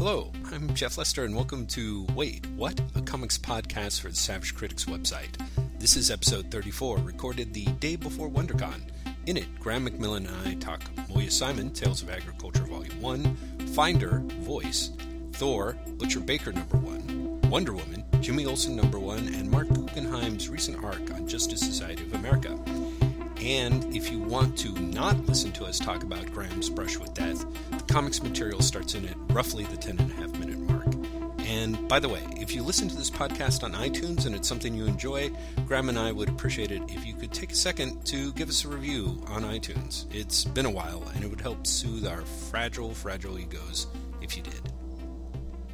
Hello, I'm Jeff Lester, and welcome to Wait, What? A comics podcast for the Savage Critics website. This is episode 34, recorded the day before WonderCon. In it, Graeme McMillan and I talk Moyasimon, Tales of Agriculture Volume 1, Finder, Voice, Thor, Butcher Baker number 1, Wonder Woman, Jimmy Olsen number 1, and Marc Guggenheim's recent arc on Justice Society of America. And if you want to not listen to us talk about Graeme's brush with death, the comics material starts in at roughly the 10 and a half minute mark. And by the way, if you listen to this podcast on iTunes and it's something you enjoy, Graeme and I would appreciate it if you could take a second to give us a review on iTunes. It's been a while and it would help soothe our fragile, fragile egos if you did.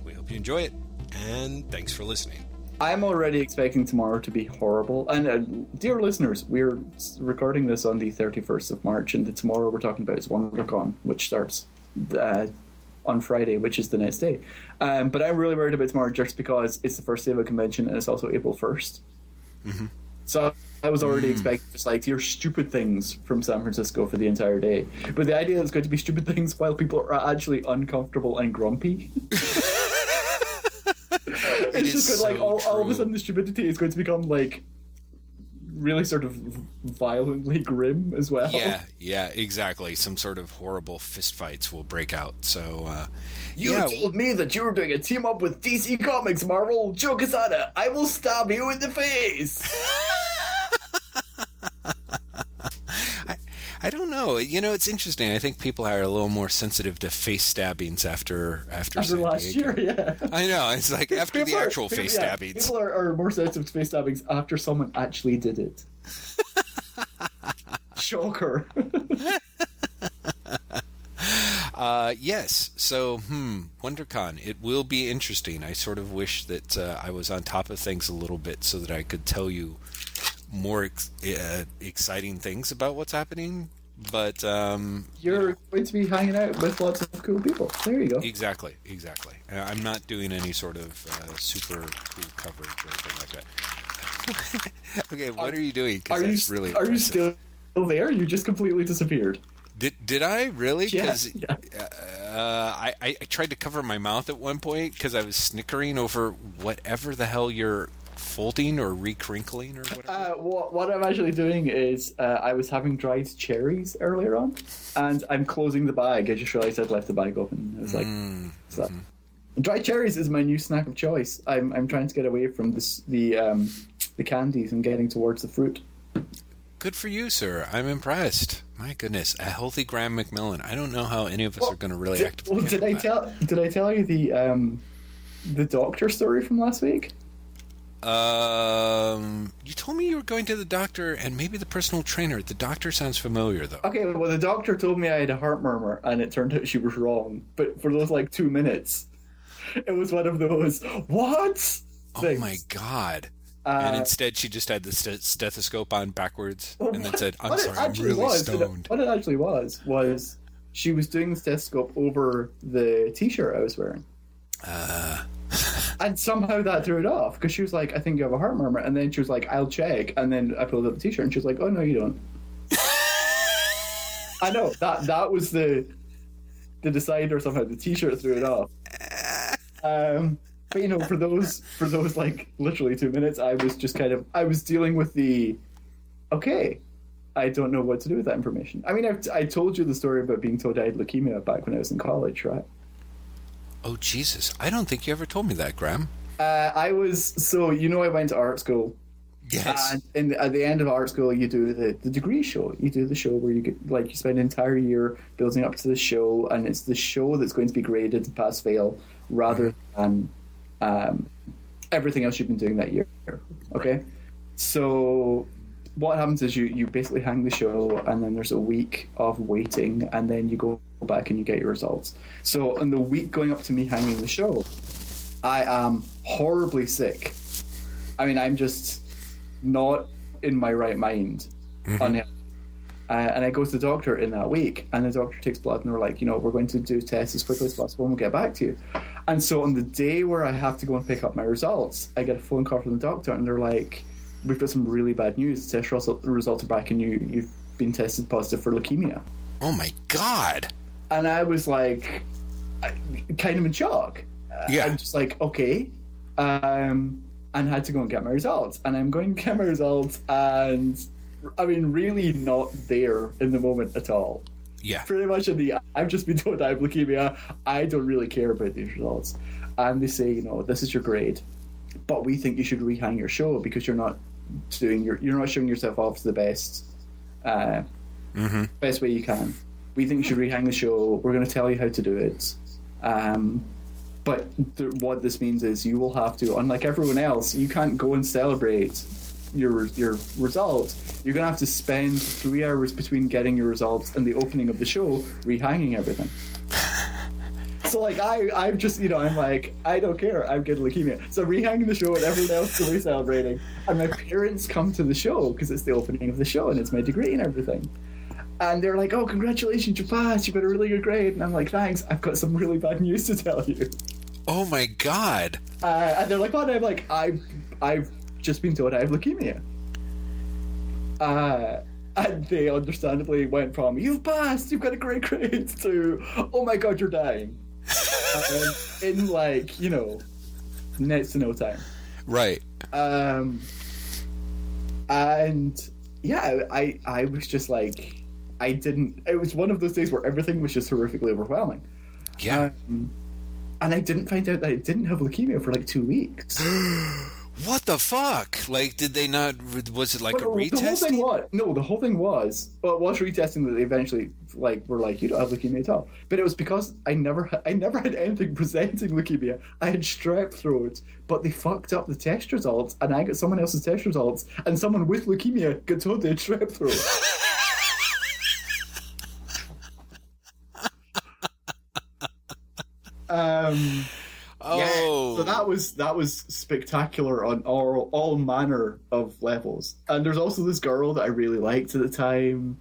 We hope you enjoy it, and thanks for listening. I'm already expecting tomorrow to be horrible. And uh, dear listeners, we're recording this on the 31st of March, and the tomorrow we're talking about is WonderCon, which starts uh, on Friday, which is the next day. Um, but I'm really worried about tomorrow just because it's the first day of a convention and it's also April 1st. Mm-hmm. So I was already expecting just like your stupid things from San Francisco for the entire day. But the idea is going to be stupid things while people are actually uncomfortable and grumpy. It it's is just going like all, all of a sudden the stupidity is going to become like really sort of violently grim as well. Yeah, yeah, exactly. Some sort of horrible fistfights will break out. So, uh, You yeah, told me that you were doing a team up with DC Comics, Marvel. Joe Quesada, I will stab you in the face. I don't know. You know, it's interesting. I think people are a little more sensitive to face stabbings after after, After last year, yeah. I know. It's like after the People are- actual people- face yeah, stabbings. People are, are more sensitive to face stabbings after someone actually did it. Shocker. Uh, yes. So, hmm, WonderCon. It will be interesting. I sort of wish that uh, I was on top of things a little bit so that I could tell you more ex- uh, exciting things about what's happening. But um, You're going to be hanging out with lots of cool people. There you go. Exactly, exactly. Uh, I'm not doing any sort of uh, super cool coverage or anything like that. okay, what are, you doing? Are you, really are you impressive. still there? You just completely disappeared. Did did I really? Because yeah. uh, I I I tried to cover my mouth at one point because I was snickering over whatever the hell you're folding or recrinkling or whatever. Uh, what, what I'm actually doing is uh, I was having dried cherries earlier on, and I'm closing the bag. I just realized I'd left the bag open. I was like, Mm, "What's that?" Dried cherries is my new snack of choice. I'm I'm trying to get away from this the um, the candies and getting towards the fruit. Good for you, sir. I'm impressed. My goodness, a healthy Graeme McMillan. I don't know how any of us are going to really Did, actively. well, did I that. tell did I tell you the um, the doctor story from last week? Um, you told me you were going to the doctor and maybe the personal trainer. The doctor sounds familiar, though. Okay, well, the doctor told me I had a heart murmur, and it turned out she was wrong. But for those like two minutes, it was one of those what? Oh my god! Uh, and instead, she just had the st- stethoscope on backwards, well, and then said, "I'm sorry, I'm really was, it- stoned." What it actually was was she was doing the stethoscope over the t-shirt I was wearing, Uh, and somehow that threw it off because she was like, "I think you have a heart murmur," and then she was like, "I'll check," and then I pulled up the t-shirt, and she was like, "Oh no, you don't." I know that that was the the decider somehow. The t-shirt threw it off. Um, but you know, for those for those like literally two minutes, I was just kind of I was dealing with the okay. I don't know what to do with that information. I mean, I've, I told you the story about being told I had leukemia back when I was in college, right? Oh Jesus! I don't think you ever told me that, Graeme. Uh, I was so you know I went to art school, Yes. and in, at the end of art school you do the, the degree show. You do the show where you get like you spend an entire year building up to the show, and it's the show that's going to be graded to pass fail rather than um, everything else you've been doing that year. Okay, so what happens is you you basically hang the show, and then there's a week of waiting, and then you go back and you get your results. So in the week going up to me hanging the show, I am horribly sick. I mean, I'm just not in my right mind. Unhealthy. Uh, and I go to the doctor in that week, and the doctor takes blood, and they're like, you know, we're going to do tests as quickly as possible, and we'll get back to you. And so on the day where I have to go and pick up my results, I get a phone call from the doctor, and they're like, we've got some really bad news. Test results are back, and you you've been tested positive for leukemia. oh my God! And I was like, kind of in shock. Uh, Yeah. I'm just like, okay. Um, and had to go and get my results. And I'm going to get my results, and I mean, really not there in the moment at all. Yeah. Pretty much in the, I've just been told I have leukemia. I don't really care about these results. And they say, you know, this is your grade, but we think you should rehang your show because you're not doing your, you're not showing yourself off to the best, uh, best way you can. We think you should rehang the show. We're going to tell you how to do it. Um, but th- what this means is you will have to, unlike everyone else, you can't go and celebrate your your result. You're gonna have to spend three hours between getting your results and the opening of the show rehanging everything. So like I, I'm just you know I'm like I don't care. I'm getting leukemia. So rehanging the show and everyone else is celebrating and my parents come to the show because it's the opening of the show and it's my degree and everything. And they're like oh congratulations you passed. You got a really good grade. And I'm like thanks. I've got some really bad news to tell you. Oh my god. uh, and they're like, "What?" I'm like, "I've I've just been told I have leukemia." Uh, and they understandably went from "You've passed, you've got a great grade" to "Oh my god, you're dying," um, in like you know, next to no time. Right. Um, and yeah, I I was just like, I didn't. It was one of those days where everything was just horrifically overwhelming. Yeah. Um, and I didn't find out that I didn't have leukemia for like two weeks. what the fuck? Like, did they not? Was it like a But the whole thing was no, the whole thing was well, it was retesting that they eventually like were like you don't have leukemia at all. But it was because I never I never had anything presenting leukemia. I had strep throat, but they fucked up the test results, and I got someone else's test results, and someone with leukemia got told they had strep throat. um. Yeah, Oh, so that was that was spectacular on all all manner of levels. And there's also this girl that I really liked at the time,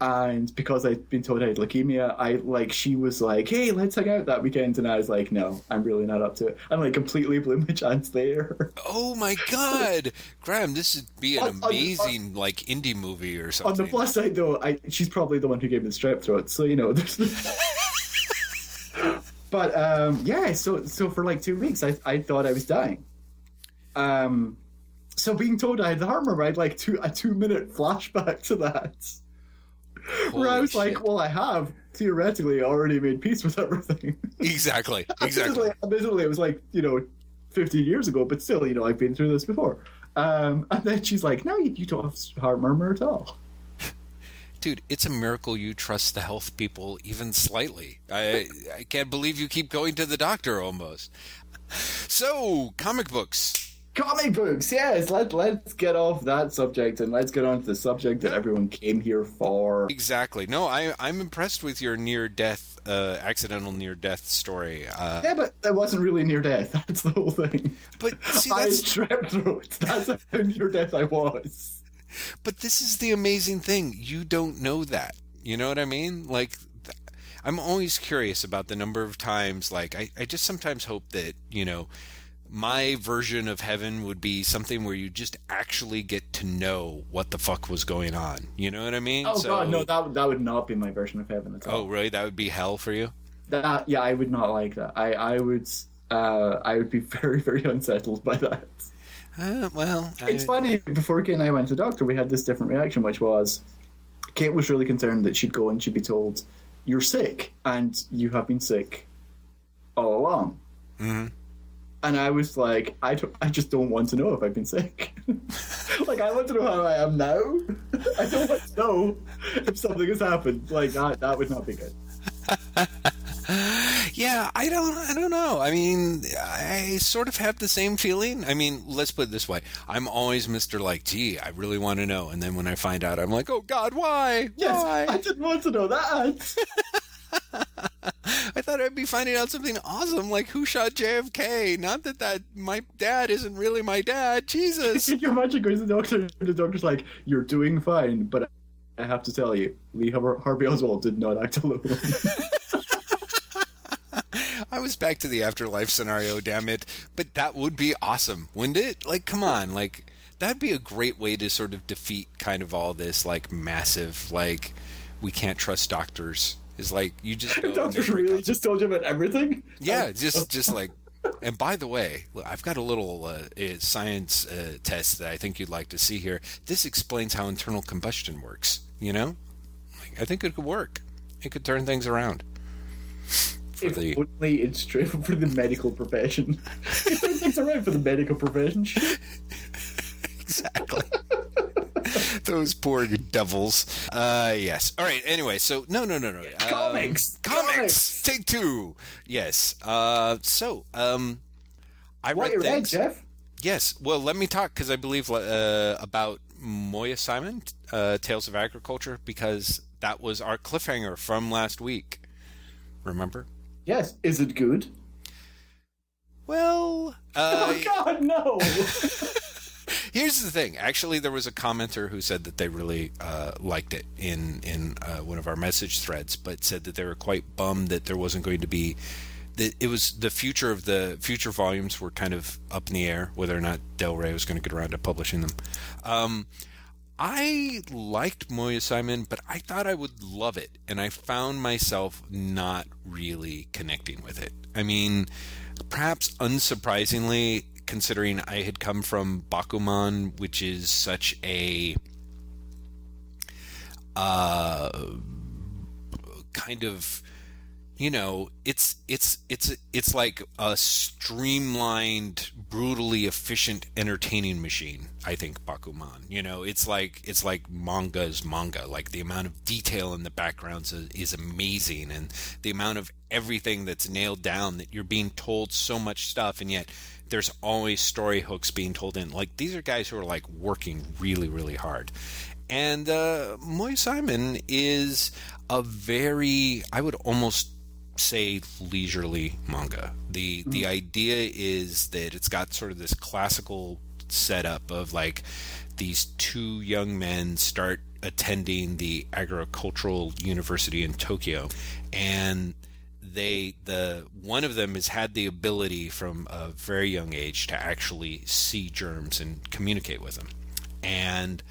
and because I'd been told I had leukemia, I like she was like, "Hey, let's hang out that weekend," and I was like, "No, I'm really not up to it." And like completely blew my chance there. oh my god, Graeme! This would be an On- on- amazing like indie movie or something. On the plus side, though, I she's probably the one who gave me the strep throat, so you know. But um, yeah, so so for like two weeks, I I thought I was dying. Um, so being told I had the heart murmur, I had like two a two minute flashback to that, where I Holy was like, well, I have theoretically already made peace with everything. exactly, exactly. Admittedly, admittedly, it was like you know, fifteen years ago, but still, you know, I've been through this before. Um, and then she's like, "No, you, you don't have heart murmur at all." Dude, it's a miracle you trust the health people even slightly. I I can't believe you keep going to the doctor almost. So, comic books. Comic books, yes. Let let's get off that subject and let's get on to the subject that everyone came here for. Exactly. No, I I'm impressed with your near death, uh, accidental near death story. Uh, Yeah, but that wasn't really near death. That's the whole thing. but see, I had that's strep throat. That's how near death I was. But this is the amazing thing. You don't know that. You know what I mean? Like, I'm always curious about the number of times, like, I, I just sometimes hope that, you know, my version of heaven would be something where you just actually get to know what the fuck was going on. You know what I mean? Oh So- god, no, that that would not be my version of heaven at all. Oh, really? That would be hell for you? That yeah, I would not like that. I I would uh I would be very very unsettled by that. Uh, well, It's funny. Before Kate and I went to the doctor, we had this different reaction, which was Kate was really concerned that she'd go and she'd be told, "You're sick, and you have been sick all along." Mhm. And I was like, I, don't, I just don't want to know if I've been sick. like, I want to know how I am now. I don't want to know if something has happened. Like, that, that would not be good. Yeah, I don't I don't know. I mean, I sort of have the same feeling. I mean, let's put it this way. I'm always Mr. like, gee, I really want to know. And then when I find out, I'm like, oh God, why? Yes, Why? I didn't want to know that. I thought I'd be finding out something awesome, like who shot JFK. Not that that my dad isn't really my dad. Jesus. Can you imagine going to the doctor the doctor's like, "You're doing fine," but I have to tell you, Lee Harvey Oswald did not act alone. I was back to the afterlife scenario, damn it. But that would be awesome, wouldn't it? Like, come on, like that'd be a great way to sort of defeat kind of all this like massive like we can't trust doctors Is like you just. Doctors really just told you about everything. yeah, just just like. And by the way, I've got a little uh, uh, science uh, test that I think you'd like to see here. This explains how internal combustion works. You know, like, I think it could work. It could turn things around. For If the only it's true for the medical profession. it's around for the medical profession. Exactly. Those poor devils. Uh, yes. All right. Anyway, so no, no, no, no. Um, Comics! comics. Comics! Take two. Yes. Uh, so um, I What read things. Jeff? Yes. Well, let me talk because I believe uh, about Moyasimon, uh, Tales of Agriculture, because that was our cliffhanger from last week. Remember? Yes. Is it good? Well, uh, oh God, no! Here's the thing. Actually, there was a commenter who said that they really uh, liked it in in uh, one of our message threads, but said that they were quite bummed that there wasn't going to be that it was the future of the future volumes were kind of up in the air whether or not Del Rey was going to get around to publishing them. Um, I liked Moyasimon, but I thought I would love it, and I found myself not really connecting with it. I mean, perhaps unsurprisingly, considering I had come from Bakuman, which is such a uh, kind of you know it's it's it's it's like a streamlined brutally efficient entertaining machine i think bakuman. You know it's like it's like manga is manga. Like the amount of detail in the backgrounds is, is amazing and the amount of everything that's nailed down that you're being told so much stuff and yet there's always story hooks being told in. Like these are guys who are like working really really hard. And uh, Moy Simon is a very, I would almost say, leisurely manga. The the idea is that it's got sort of this classical setup of like these two young men start attending the agricultural university in Tokyo, and they the one of them has had the ability from a very young age to actually see germs and communicate with them, and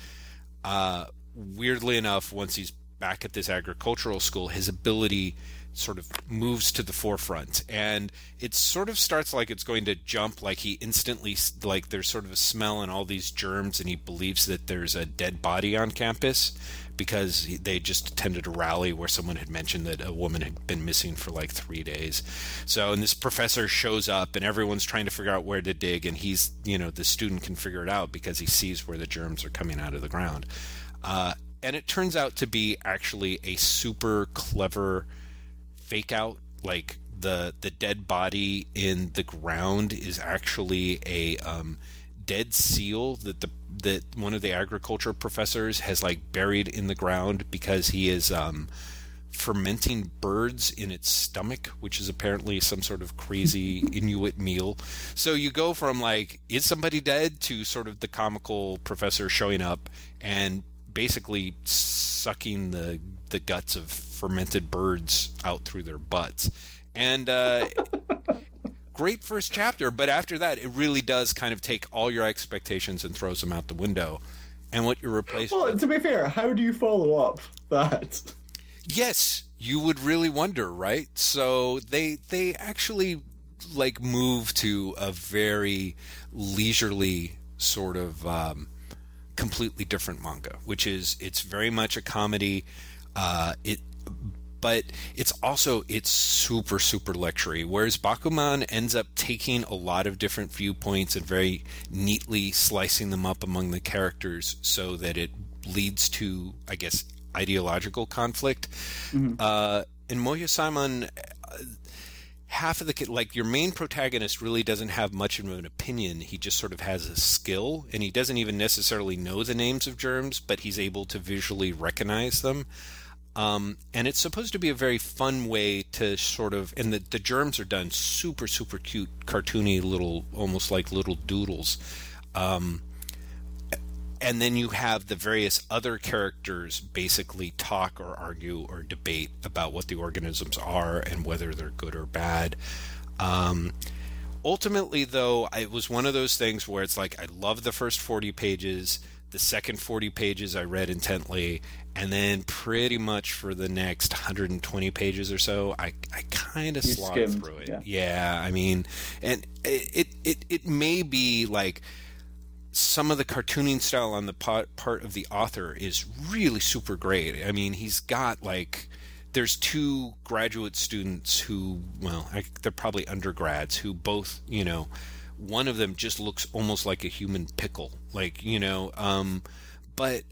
uh, weirdly enough, once he's back at this agricultural school, his ability sort of moves to the forefront. And it sort of starts like it's going to jump like he instantly like there's sort of a smell and all these germs and he believes that there's a dead body on campus because they just attended a rally where someone had mentioned that a woman had been missing for like three days. So and this professor shows up and everyone's trying to figure out where to dig and he's you know the student can figure it out because he sees where the germs are coming out of the ground. Uh, and it turns out to be actually a super clever fake out like the the dead body in the ground is actually a um, dead seal that the that one of the agriculture professors has like buried in the ground because he is um, fermenting birds in its stomach, which is apparently some sort of crazy Inuit meal. So you go from like, is somebody dead to sort of the comical professor showing up and basically sucking the the guts of fermented birds out through their butts. And uh, great first chapter, but after that, it really does kind of take all your expectations and throws them out the window. And what you're replaced Well, with to be fair, how do you follow up that? yes you would really wonder right so they they actually like move to a very leisurely sort of um, completely different manga which is it's very much a comedy uh, it but it's also it's super super lectury whereas bakuman ends up taking a lot of different viewpoints and very neatly slicing them up among the characters so that it leads to i guess ideological conflict. Uh, in Moyasimon uh, half of the like your main protagonist really doesn't have much of an opinion. He just sort of has a skill and he doesn't even necessarily know the names of germs but he's able to visually recognize them um, and it's supposed to be a very fun way to sort of and the, the germs are done super super cute cartoony little almost like little doodles. Um, and then you have the various other characters basically talk or argue or debate about what the organisms are and whether they're good or bad. Um, ultimately though it was one of those things where it's like i love the first 40 pages. The second 40 pages I read intently, and then pretty much for the next 120 pages or so, I, I kind of slogged through it. yeah. yeah, I mean, and it, it, it may be like some of the cartooning style on the part, part of the author is really super great. I mean, he's got like there's two graduate students who, well, they're probably undergrads who both, you know, one of them just looks almost like a human pickle, like you know, um, but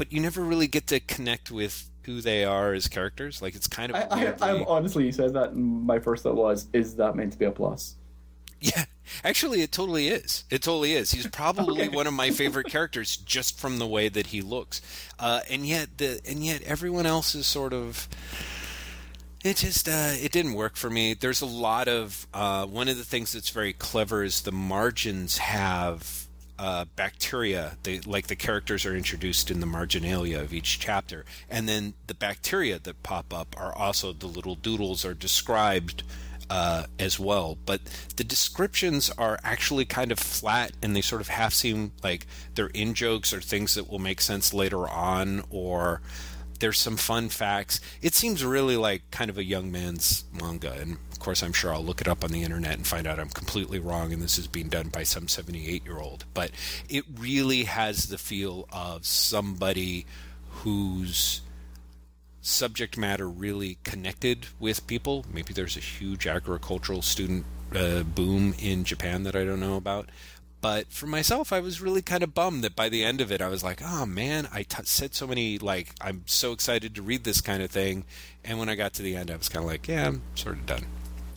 but you never really get to connect with who they are as characters. Like it's kind of I, I, honestly you said that, my first thought was, is that meant to be a plus? Yeah, actually, it totally is. It totally is. He's probably Okay. one of my favorite characters just from the way that he looks, uh, and yet the and yet everyone else is sort of. It just uh, it didn't work for me. There's a lot of uh, one of the things that's very clever is the margins have uh, bacteria. They like the characters are introduced in the marginalia of each chapter, and then the bacteria that pop up are also the little doodles are described uh, as well. But the descriptions are actually kind of flat, and they sort of half seem like they're in jokes or things that will make sense later on, or there's some fun facts. It seems really like kind of a young man's manga, and of course, I'm sure I'll look it up on the internet and find out I'm completely wrong, and this is being done by some 78 year old. But it really has the feel of somebody whose subject matter really connected with people. Maybe there's a huge agricultural student uh, boom in Japan that I don't know about. But for myself, I was really kind of bummed that by the end of it, I was like, "Oh man, I t- said so many like I'm so excited to read this kind of thing," and when I got to the end, I was kind of like, "Yeah, I'm sort of done."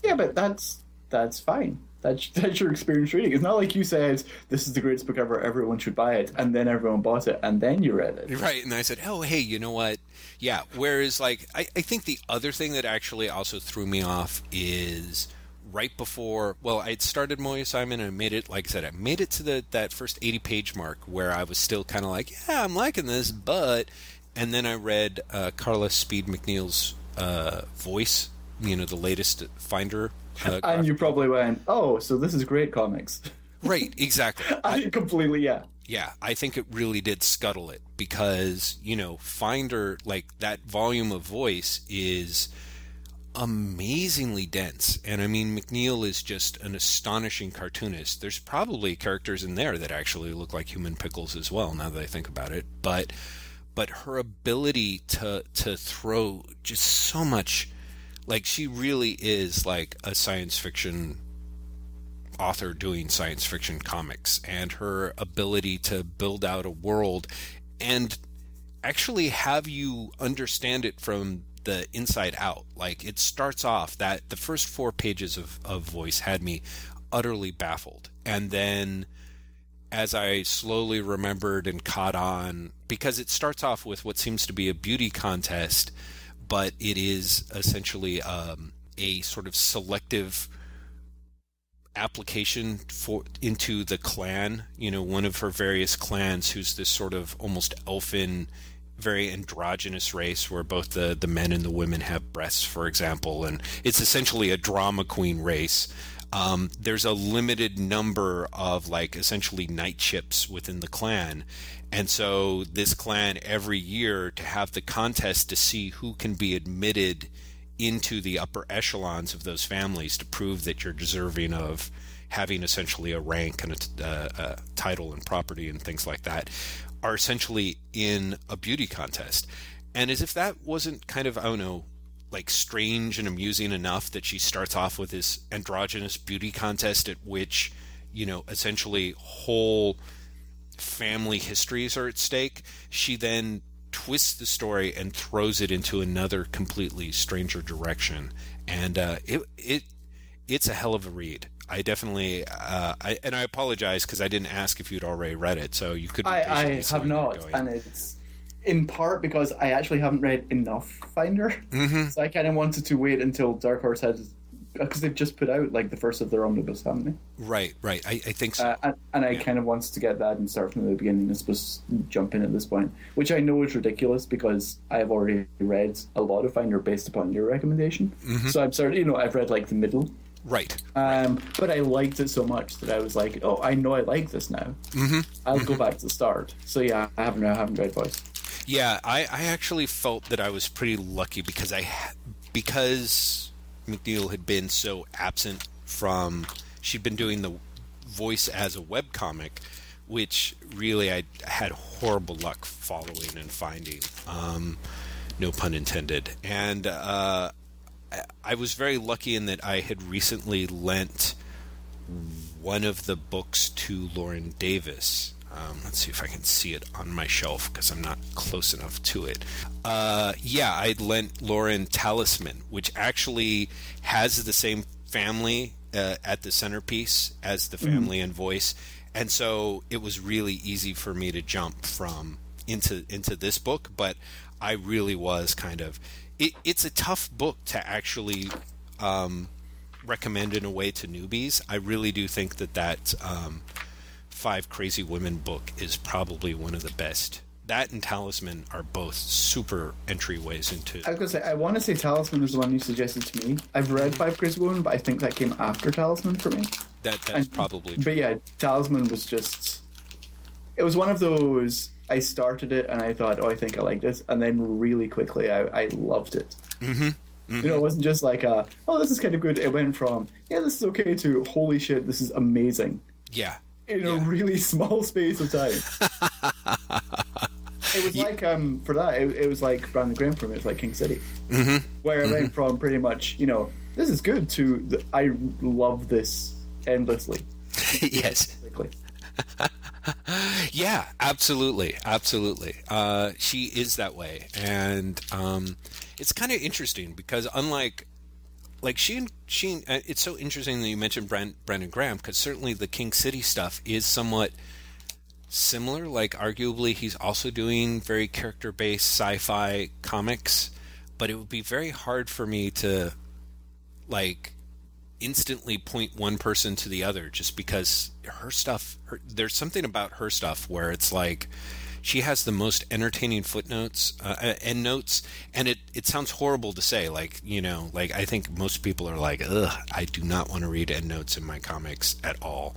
Yeah, but that's that's fine. That's that's your experience reading. It's not like you said this is the greatest book ever. Everyone should buy it, and then everyone bought it, and then you read it. Right. And I said, oh, hey, you know what? Yeah. Whereas, like, I, I think the other thing that actually also threw me off is right before, well, I'd started Moyasimon and I made it, like I said, I made it to the that first 80 page mark where I was still kind of like, yeah, I'm liking this, but. And then I read uh, Carla Speed McNeil's uh, voice, you know, the latest Finder. Uh, And you probably went, "Oh, so this is great comics." right, exactly. I completely, yeah. Yeah, I think it really did scuttle it because, you know, Finder, like that volume of voice is amazingly dense. And I mean, McNeil is just an astonishing cartoonist. There's probably characters in there that actually look like human pickles as well, now that I think about it. But but her ability to to throw just so much like she really is like a science fiction author doing science fiction comics and her ability to build out a world and actually have you understand it from the inside out like it starts off that the first four pages of, of voice had me utterly baffled and then as I slowly remembered and caught on, because it starts off with what seems to be a beauty contest, but it is essentially um, a sort of selective application for into the clan. You know, one of her various clans, who's this sort of almost elfin, very androgynous race, where both the the men and the women have breasts, for example, and it's essentially a drama queen race. Um, there's a limited number of like essentially night ships within the clan. And so this clan every year to have the contest to see who can be admitted into the upper echelons of those families to prove that you're deserving of having essentially a rank and uh, a title and property and things like that are essentially in a beauty contest. And as if that wasn't kind of i don't know like strange and amusing enough that she starts off with this androgynous beauty contest at which you know essentially whole family histories are at stake she then twists the story and throws it into another completely stranger direction. And uh, it it it's a hell of a read I definitely, uh, I, and I apologize because I didn't ask if you'd already read it, so you could. I, I have not, and it's in part because I actually haven't read enough Finder, Mhm. so I kind of wanted to wait until Dark Horse has because they've just put out like the first of their omnibus, haven't they? Right, right. I, I think so. Uh, and, and I Yeah. kind of wanted to get that and start from the beginning. I suppose jump in at this point, which I know is ridiculous because I have already read a lot of Finder based upon your recommendation. Mhm. So I'm sorry, you know, I've read like the middle Right. Um, but I liked it so much that I was like, oh, I know I like this now. Mm-hmm. I'll go back to the start. So yeah, I haven't I haven't read Voice. Yeah, I, I actually felt that I was pretty lucky because I because McNeil had been so absent from she'd been doing the voice as a web comic, which really I had horrible luck following and finding. Um, no pun intended. And uh, I was very lucky in that I had recently lent one of the books to Lauren Davis. Um, let's see if I can see it on my shelf because I'm not close enough to it. Uh, yeah, I lent Lauren Talisman, which actually has the same family uh, at the centerpiece as the mm-hmm. family mm. and voice, and so it was really easy for me to jump from into into this book. But I really was kind of it, it's a tough book to actually um, recommend in a way to newbies. I really do think that that um, Five Crazy Women book is probably one of the best. That and Talisman are both super entryways into. I was gonna say I want to say Talisman was the one you suggested to me. I've read Five Crazy Women, but I think that came after Talisman for me. That that's and, probably. True. But yeah, Talisman was just. It was one of those I started it and I thought, oh, I think I like this, and then really quickly I, I loved it. Mm-hmm. Mm-hmm. You know, it wasn't just like, a, oh, this is kind of good. It went from, yeah, this is okay to, holy shit, this is amazing. Yeah. In yeah. a really small space of time. it was yeah. like, um, for that, it, it was like Brandon Graham from it, was like King City, mm-hmm. where it went mm-hmm. from pretty much, you know, this is good to, I love this endlessly. yes. yeah, absolutely, absolutely. Uh, she is that way, and um, it's kind of interesting because unlike like she and she uh, it's so interesting that you mentioned Brand, Brandon Graham because certainly the King City stuff is somewhat similar. Like arguably, he's also doing very character based sci-fi comics, but it would be very hard for me to like instantly point one person to the other just because her stuff her, there's something about her stuff where it's like she has the most entertaining footnotes uh, uh end notes and it it sounds horrible to say like you know like i think most people are like ugh i do not want to read end notes in my comics at all.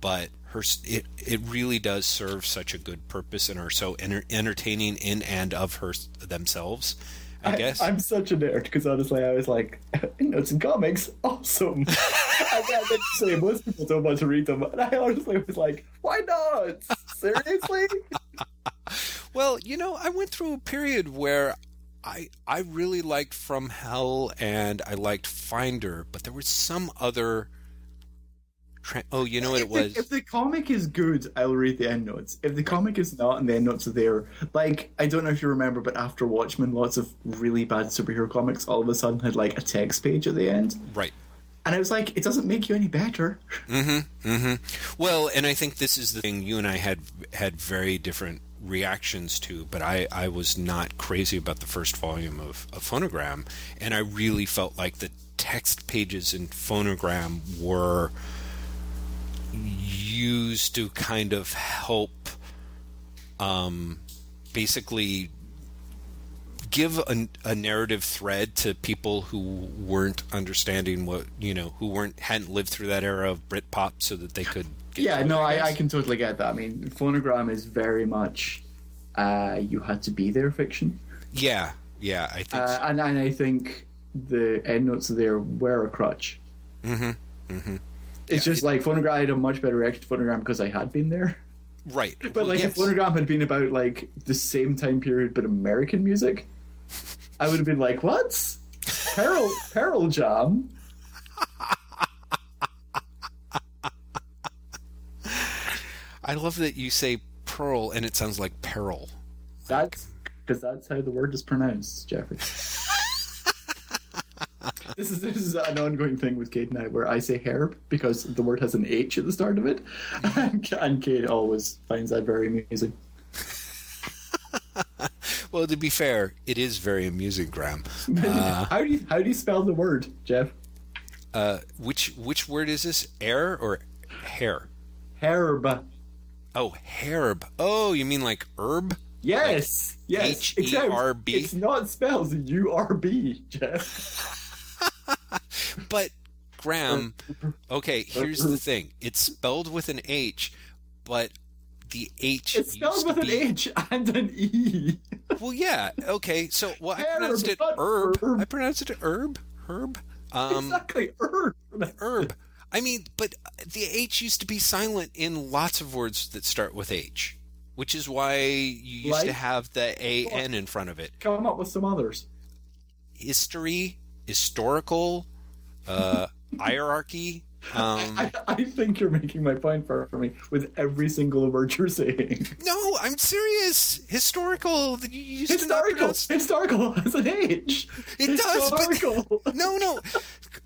But her it it really does serve such a good purpose and are so enter, entertaining in and of her themselves I, guess. I, am such a nerd because honestly, I was like, notes and comics, awesome. I got to say most people don't want to read them, and I honestly was like, why not? Seriously? well, you know, I went through a period where I I really liked From Hell and I liked Finder, but there was some other Tra- oh, you know what it was? The, if the comic is good, I'll read the end notes. If the comic is not and the end notes are there, like, I don't know if you remember, but after Watchmen, lots of really bad superhero comics all of a sudden had like a text page at the end. Right. And I was like, it doesn't make you any better. Mm-hmm. Mm-hmm. Well, and I think this is the thing you and I had had very different reactions to, but I, I was not crazy about the first volume of, of Phonogram, and I really felt like the text pages in Phonogram were used to kind of help um, basically give a, a, narrative thread to people who weren't understanding what you know who weren't hadn't lived through that era of Britpop so that they could yeah no I, I, can totally get that. I mean phonogram is very much uh, you had to be there fiction. Yeah yeah I think uh, so. and, and I think the end notes there were a crutch. Mm-hmm mm-hmm it's yeah, just it, like Phonogram. I had a much better reaction to Phonogram because I had been there. Right. But well, like yes. if Phonogram had been about like the same time period but American music, I would have been like, "What? Pearl Pearl Jam." I love that you say pearl and it sounds like peril. That's because that's how the word is pronounced, Jeffrey. this is this is an ongoing thing with Kate and I, where I say herb because the word has an H at the start of it, and, and Kate always finds that very amusing. well, to be fair, it is very amusing, Graeme. Uh, how do you how do you spell the word, Jeff? Uh, which which word is this? Air or hair? Herb. Oh, herb. Oh, you mean like herb? Yes. Like yes. H E R B. It's not spelled U R B, Jeff. But Graeme, okay, here's the thing. It's spelled with an H, but the H It's spelled with to an be, H and an E. Well, yeah, okay. So, well, I Herb, pronounced it herb. herb. I pronounced it herb. Herb. Um, exactly. Herb. herb. I mean, but the H used to be silent in lots of words that start with H, which is why you used to have the A N in front of it. Come up with some others. History, historical, uh, hierarchy. Um, I, I think you're making my point for, for me with every single word you're saying. no, I'm serious. Historical. You Historical. pronounce. Historical has an H. It does, but- Historical. No, no.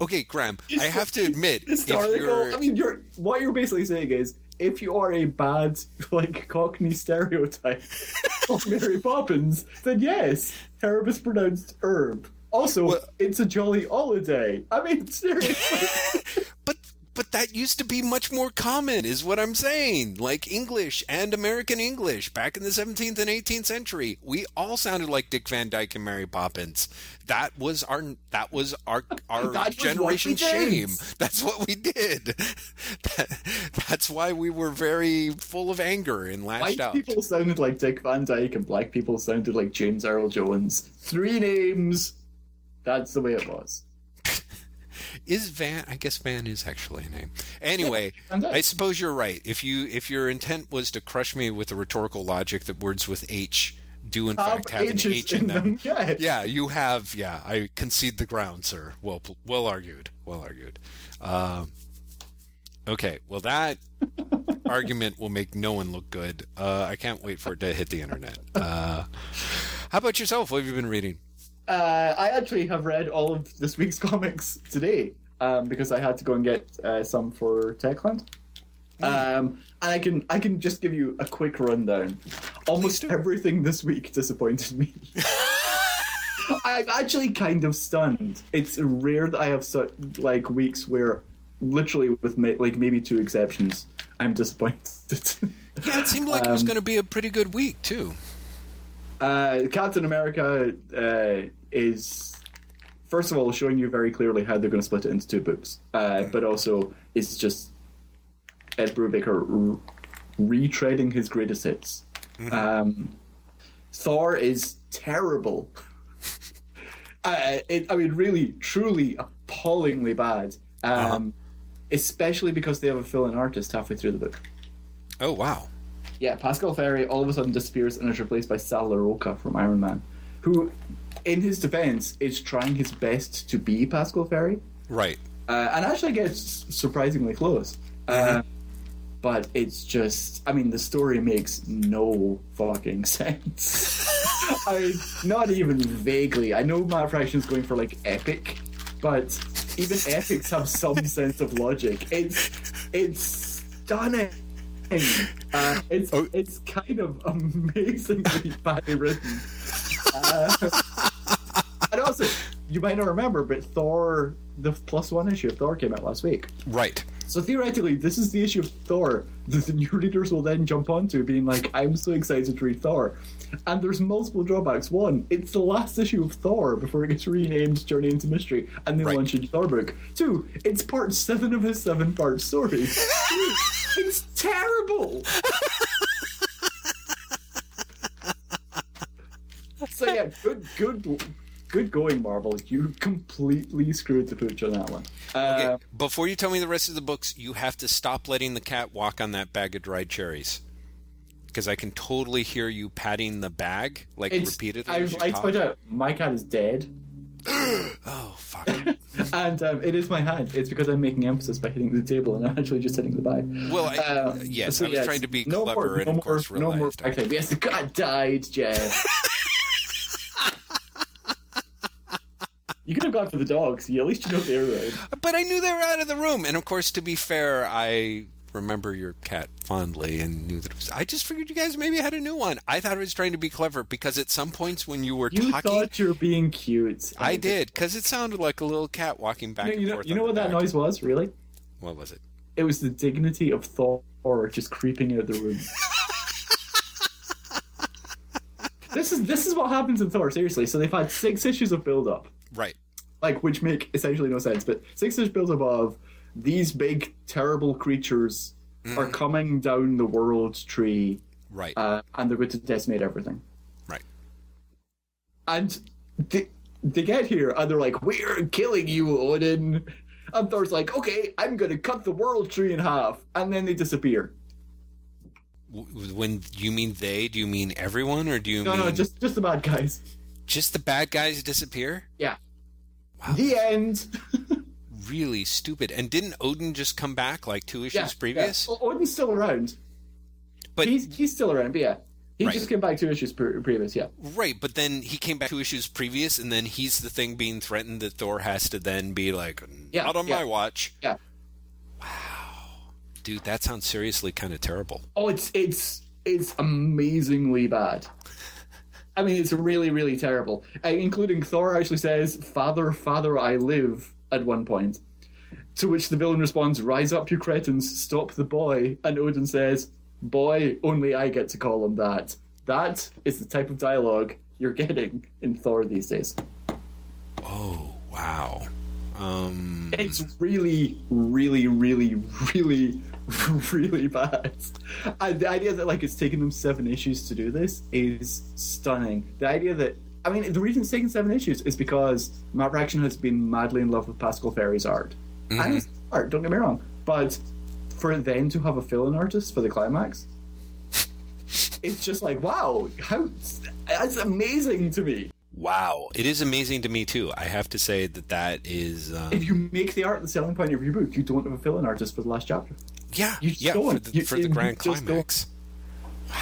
Okay, Graeme. I have to admit, if Historical. you're I mean, you're what you're basically saying is if you are a bad like Cockney stereotype of Mary Poppins, then yes, herb is pronounced herb. Also, Well- it's a jolly holiday. I mean, seriously. But but that used to be much more common, is what I'm saying. Like English and American English back in the 17th and 18th century, we all sounded like Dick Van Dyke and Mary Poppins. That was our that was our our That was what we generation shame. That's what we did. That, that's why we were very full of anger and lashed White out. people sounded like Dick Van Dyke, and black people sounded like James Earl Jones. Three names. That's the way it was. Is Van? I guess Van is actually a name. Anyway, Dyke. I suppose you're right. If you if your intent was to crush me with the rhetorical logic that words with H do in fact have an H in them, Yeah. yeah, you have. Yeah, I concede the ground, sir. Well, well argued. Well argued. Um, okay, well that argument will make no one look good. Uh, I can't wait for it to hit the internet. Uh, how about yourself? What have you been reading? Uh, I actually have read all of this week's comics today um, because I had to go and get uh, some for Techland. Um, and I can I can just give you a quick rundown. Almost everything this week disappointed me. I'm actually kind of stunned. It's rare that I have such like weeks where, literally, with ma- like maybe two exceptions, I'm disappointed. Yeah, it seemed like it was Um, going to be a pretty good week too. Uh, Captain America uh, is, first of all, showing you very clearly how they're going to split it into two books, uh, but also it's just Ed Brubaker r- retreading his greatest hits. Um, Thor is terrible. uh, it, I mean, really, truly appallingly bad. Um, Especially because they have a fill-in artist halfway through the book. Oh wow. Yeah, Pasqual Ferry all of a sudden disappears and is replaced by Sal Larroca from Iron Man, who, in his defense, is trying his best to be Pasqual Ferry, Right. uh, and actually gets surprisingly close. Uh, but it's just, I mean, the story makes no fucking sense. I mean, not even vaguely. I know Matt Fraction's going for like epic, but even epics have some sense of logic. It's it's stunning. Uh, it's Oh. it's kind of amazingly badly written. Uh, and also, you might not remember, but Thor, the plus one issue of Thor came out last week. Right. So theoretically, this is the issue of Thor that the new readers will then jump onto, being like, "I'm so excited to read Thor," and there's multiple drawbacks. One, it's the last issue of Thor before it gets renamed Journey into Mystery, and they Right. launch a Thor book. Two, it's part seven of his seven-part story. It's terrible. so yeah, good, good, good going, Marvel. You completely screwed the pooch on that one. Okay, Uh, before you tell me the rest of the books, you have to stop letting the cat walk on that bag of dried cherries. Because I can totally hear you patting the bag, like repeatedly. I as would you like point out, my cat is dead, Oh, fuck. and um, it is my hand. It's because I'm making emphasis by hitting the table, and I'm actually just hitting the bag. Well, I, Um, yes, so I was trying to be no clever more, and, no of more, no more. Okay, yes, the cat died, Jeff. you could have gone for the dogs. You, at least you know they're around. But I knew they were out of the room. And, of course, to be fair, I remember your cat fondly and knew that it was. I just figured you guys maybe had a new one. I thought I was trying to be clever because at some points when you were talking. You talking. thought you were being cute. I did, because it sounded like a little cat walking back You know, and you know, you know what that noise was, really? What was it? It was the dignity of Thor just creeping out of the room. this is this is what happens in Thor. Seriously, so they've had six issues of build up. Right. like which make essentially no sense. But six inch built above, these big terrible creatures are coming down the world tree, Right. uh, and they're going to decimate everything. right. And they, they get here and they're like, "We're killing you, Odin." And Thor's like, "Okay, I'm going to cut the world tree in half," and then they disappear. When you mean they, do you mean everyone, or do you No, mean no, just just the bad guys. just the bad guys disappear? Yeah. Wow. The end. Really stupid. And didn't Odin just come back like two issues yeah, previous? Yeah. O- Odin's still around. But he's he's still around, but yeah. He Right. just came back two issues pre- previous, yeah. right, but then he came back two issues previous, and then he's the thing being threatened that Thor has to then be like, Yeah, "Not on yeah. my watch." Yeah. Wow, dude, that sounds seriously kind of terrible. Oh, it's it's it's amazingly bad. I mean, it's really really terrible. Uh, including Thor actually says, "Father, Father, I live." At one point, to which the villain responds, "Rise up, you cretins! Stop the boy!" And Odin says, "Boy, only I get to call him that." That is the type of dialogue you're getting in Thor these days. Oh, wow. Um, It's really, really, really, really, really bad. And the idea that like it's taken them seven issues to do this is stunning. The idea that I mean, the reason it's taken seven issues is because Matt Fraction has been madly in love with Pasqual Ferry's art, and it's art. Don't get me wrong, but for them to have a fill-in artist for the climax, it's just like wow, how that's amazing to me. wow. It is amazing to me, too. I have to say that that is. Um, If you make the art the selling point of your book, you don't have a fill-in artist for the last chapter. Yeah, You yeah, don't. for the, You- for the grand climax. Wow,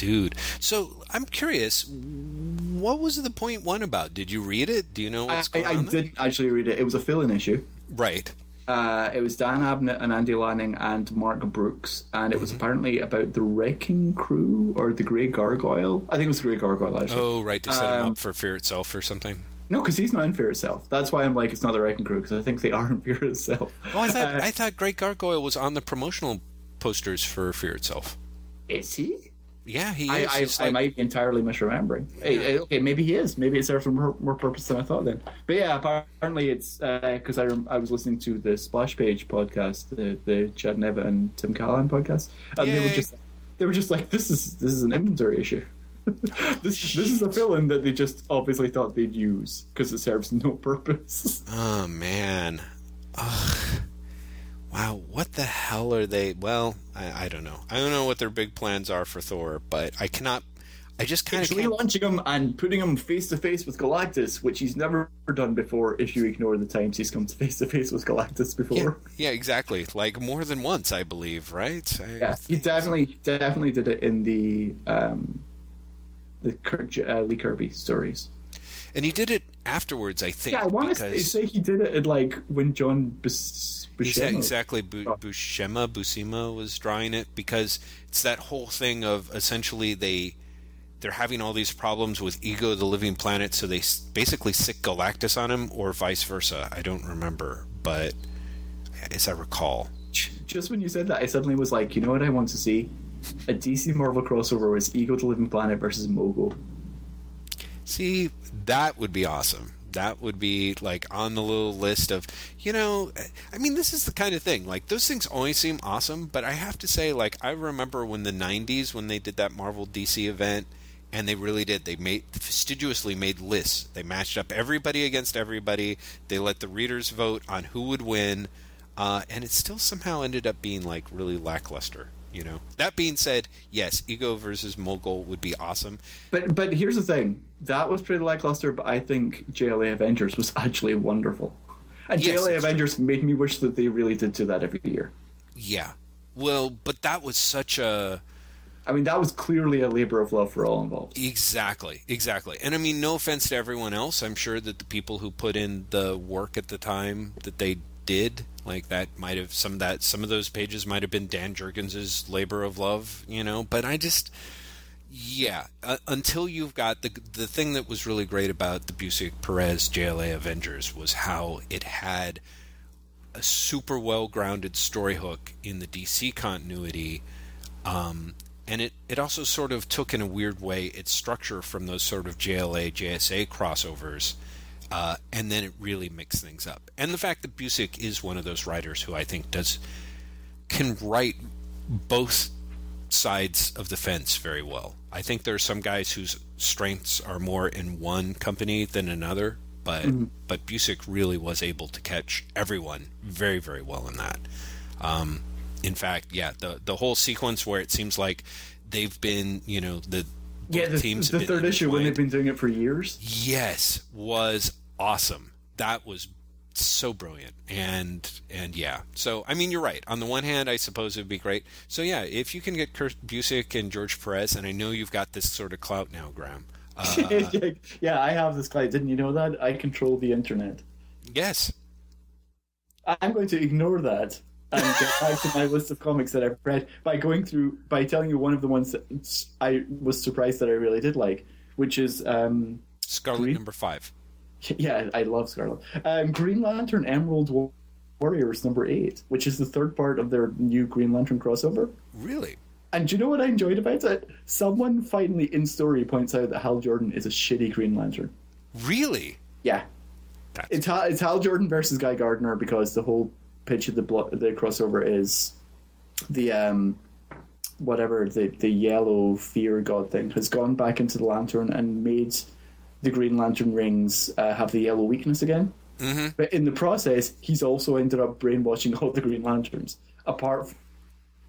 dude. So I'm curious, what was the point one about? Did you read it? Do you know I, what's I, going I on? there? didn't actually read it. It was a fill-in issue. Right. Uh, it was Dan Abnett and Andy Lanning and Mark Brooks, and it Mm-hmm. was apparently about the Wrecking Crew or the Grey Gargoyle. I think it was the Grey Gargoyle actually. Oh, right. To set him Um, up for Fear itself or something. No, because he's not in Fear itself. That's why I'm like, it's not the Wrecking Crew because I think they are in Fear itself. Oh, I thought Uh, I thought Grey Gargoyle was on the promotional posters for Fear itself. is he? Yeah, he is. I, I, He's I might be entirely misremembering. Hey, okay, maybe he is. Maybe it serves for more, more purpose than I thought then. But yeah, apparently it's uh, because I rem- I was listening to the Splash Page podcast, the the Chad Nevett and Tim Callahan podcast, and they were just they were just like, this is this is an inventory issue. this this is a fill-in that they just obviously thought they'd use because it serves no purpose. Oh man. Ugh. Wow, what the hell are they? Well, I, I don't know. I don't know what their big plans are for Thor, but I cannot. I just kind of can't. relaunching him and putting him face to face with Galactus, which he's never done before. If you ignore the times he's come face to face with Galactus before. yeah, exactly. Like more than once, I believe. Right? I- Yeah, he definitely definitely did it in the um, the Kirk, uh, Lee Kirby stories. And he did it afterwards, I think. Yeah, I want to say he did it in, like when John Bus- Buscema- exactly Bu- oh. Buscema Buscema was drawing it because it's that whole thing of essentially they they're having all these problems with Ego, the living planet, so they basically sick Galactus on him, or vice versa. I don't remember, but as I recall, Just when you said that, I suddenly was like, you know what I want to see? A DC Marvel crossover with Ego the Living Planet versus Mogo. See, that would be awesome. That would be like on the little list of, you know, I mean, this is the kind of thing. Like, those things always seem awesome, but I have to say, like, I remember when the 90s, when they did that Marvel DC event, and they really did. They made fastidiously made lists. They matched up everybody against everybody. They let the readers vote on who would win, uh, and it still somehow ended up being like really lackluster. You know. That being said, yes, Ego versus Mogo would be awesome. But but here's the thing, that was pretty lackluster. But I think JLA Avengers was actually wonderful, and Yes, JLA Avengers made me wish that they really did do that every year. Yeah. Well, but that was such a I mean, that was clearly a labor of love for all involved. exactly, exactly. And I mean, no offense to everyone else. I'm sure that the people who put in the work at the time that they did, like that, might have some of that some of those pages might have been Dan Jurgens's labor of love, you know. But I just, yeah, uh, until you've got the the thing that was really great about the Busiek Perez JLA Avengers was how it had a super well grounded story hook in the DC continuity. Um, and it, it also sort of took in a weird way its structure from those sort of JLA JSA crossovers uh, and then it really mixed things up. And the fact that Busiek is one of those writers who I think does can write both sides of the fence very well. I think there are some guys whose strengths are more in one company than another, but mm-hmm. but Busiek really was able to catch everyone very very well in that. Um, in fact, yeah, the the whole sequence where it seems like they've been, you know, the yeah, the, teams the third issue when they've been doing it for years. Yes, was awesome. That was so brilliant. And and yeah. So i mean you're right. On the one hand i suppose it would be great. So yeah if you can get Kurt Busiek and george perez and i know you've got this sort of clout now Graeme. Uh, yeah i have this clout. Didn't you know that? I control the internet. Yes. I'm going to ignore that and get back to my list of comics that I've read by going through by telling you one of the ones that I was surprised that I really did like, which is um, Scarlet Green? number five. Yeah, I love Scarlet. Um, Green Lantern Emerald Warriors number eight, which is the third part of their new Green Lantern crossover. Really? And do you know what I enjoyed about it? Someone finally in story points out that Hal Jordan is a shitty Green Lantern. Really? Yeah. That's... It's Hal, it's Hal Jordan versus Guy Gardner because the whole pitch of the blo- the crossover is the um whatever the the yellow fear god thing has gone back into the lantern and made the Green Lantern rings uh, have the yellow weakness again. Mm-hmm. But in the process, he's also ended up brainwashing all the Green Lanterns, apart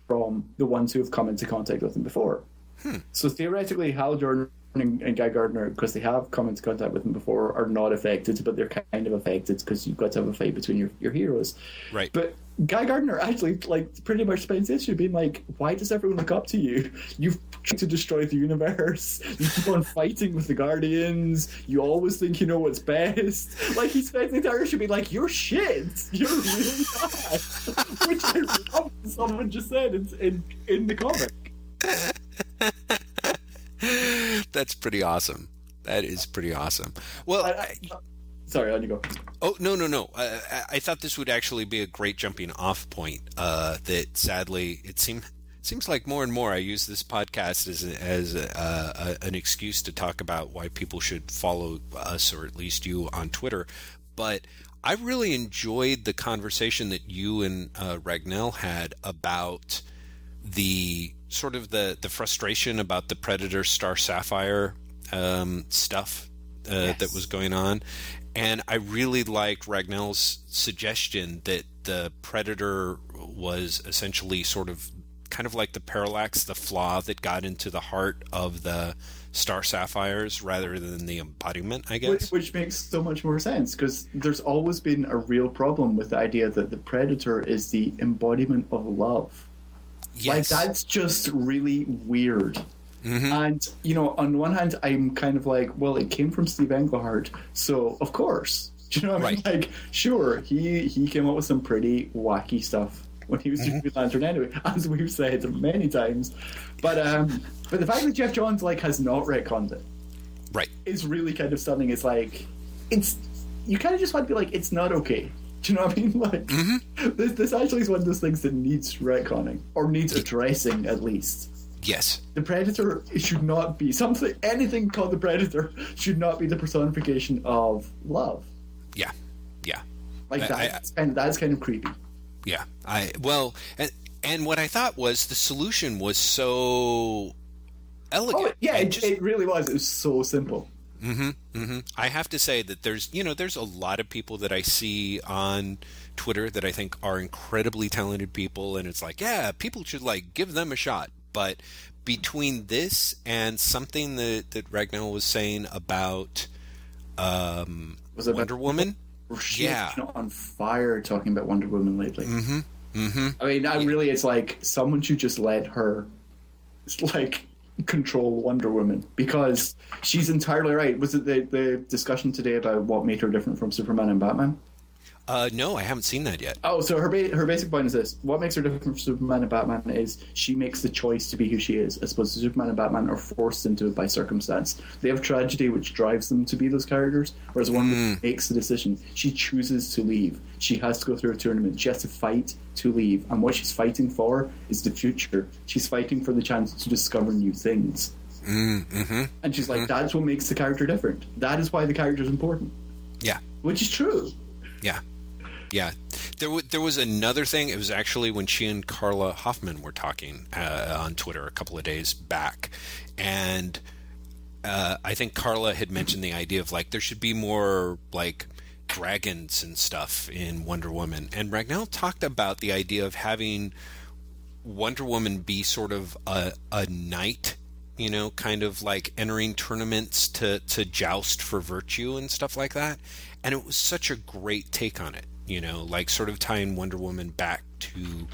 from the ones who have come into contact with him before. Hmm. So theoretically, Hal Jordan and, and Guy Gardner, because they have come into contact with him before, are not affected, but they're kind of affected because you've got to have a fight between your, your heroes. Right. But Guy Gardner actually like pretty much spends this issue being like, "Why does everyone look up to you? You've tried to destroy the universe. You keep on fighting with the Guardians. You always think you know what's best." Like he spends the entire issue being like, "You're shit. You're really bad," which I love. Someone just said in in, in the comic. That's pretty awesome. That is pretty awesome. Well, I, I, sorry, on you go. Oh no, no, no! I, I, thought this would actually be a great jumping off point. Uh, that sadly, it seems seems like more and more I use this podcast as as a, a, an excuse to talk about why people should follow us or at least you on Twitter. But I really enjoyed the conversation that you and uh, Ragnell had about the sort of the the frustration about the Predator Star Sapphire um, stuff uh, yes. that was going on, and I really like Ragnell's suggestion that the Predator was essentially sort of kind of like the parallax, the flaw that got into the heart of the star sapphires rather than the embodiment, I guess. Which, which makes so much more sense because there's always been a real problem with the idea that the predator is the embodiment of love. Yes. Like that's just really weird. Mm-hmm. And you know, on one hand, I'm kind of like, well, it came from Steve Englehart, so of course, do you know what I mean? Like, sure, he he came up with some pretty wacky stuff when he was mm-hmm. doing Lantern anyway, as we've said many times. But um, but the fact that Geoff Johns like has not retconned it, right, is really kind of stunning. It's like it's you kind of just want to be like, it's not okay. Do you know what I mean? Like mm-hmm. this, this actually is one of those things that needs retconning or needs addressing at least. Yes. The predator should not be something. Anything called the predator should not be the personification of love. Yeah, yeah. Like that. That's kind of that's kind of creepy. Yeah. I well, and, and what I thought was the solution was so elegant. Oh, yeah, it, just, it really was. It was so simple. Mm-hmm, mm-hmm. I have to say that there's you know there's a lot of people that I see on Twitter that I think are incredibly talented people, and it's like yeah, people should like give them a shot. But between this and something that that Ragnell was saying about um, was it Wonder about, Woman, yeah, on fire talking about Wonder Woman lately. Mm-hmm. Mm-hmm. I mean, I really, it's like someone should just let her, like control Wonder Woman because she's entirely right. Was it the, the discussion today about what made her different from Superman and Batman? Uh, no, I haven't seen that yet. Oh, so her ba- her basic point is this: what makes her different from Superman and Batman is she makes the choice to be who she is, as opposed to Superman and Batman are forced into it by circumstance. They have tragedy which drives them to be those characters, whereas one mm. makes the decision. She chooses to leave. She has to go through a tournament. She has to fight to leave, and what she's fighting for is the future. She's fighting for the chance to discover new things. Mm, mm-hmm, and she's like, mm-hmm. that's what makes the character different. That is why the character is important. Yeah, which is true. Yeah, yeah. There, w- there was another thing. It was actually when she and Carla Hoffman were talking uh, on Twitter a couple of days back, and uh, I think Carla had mentioned the idea of like there should be more like dragons and stuff in Wonder Woman, and Ragnell talked about the idea of having Wonder Woman be sort of a, a knight you know, kind of like entering tournaments to to joust for virtue and stuff like that. And it was such a great take on it, you know, like sort of tying Wonder Woman back to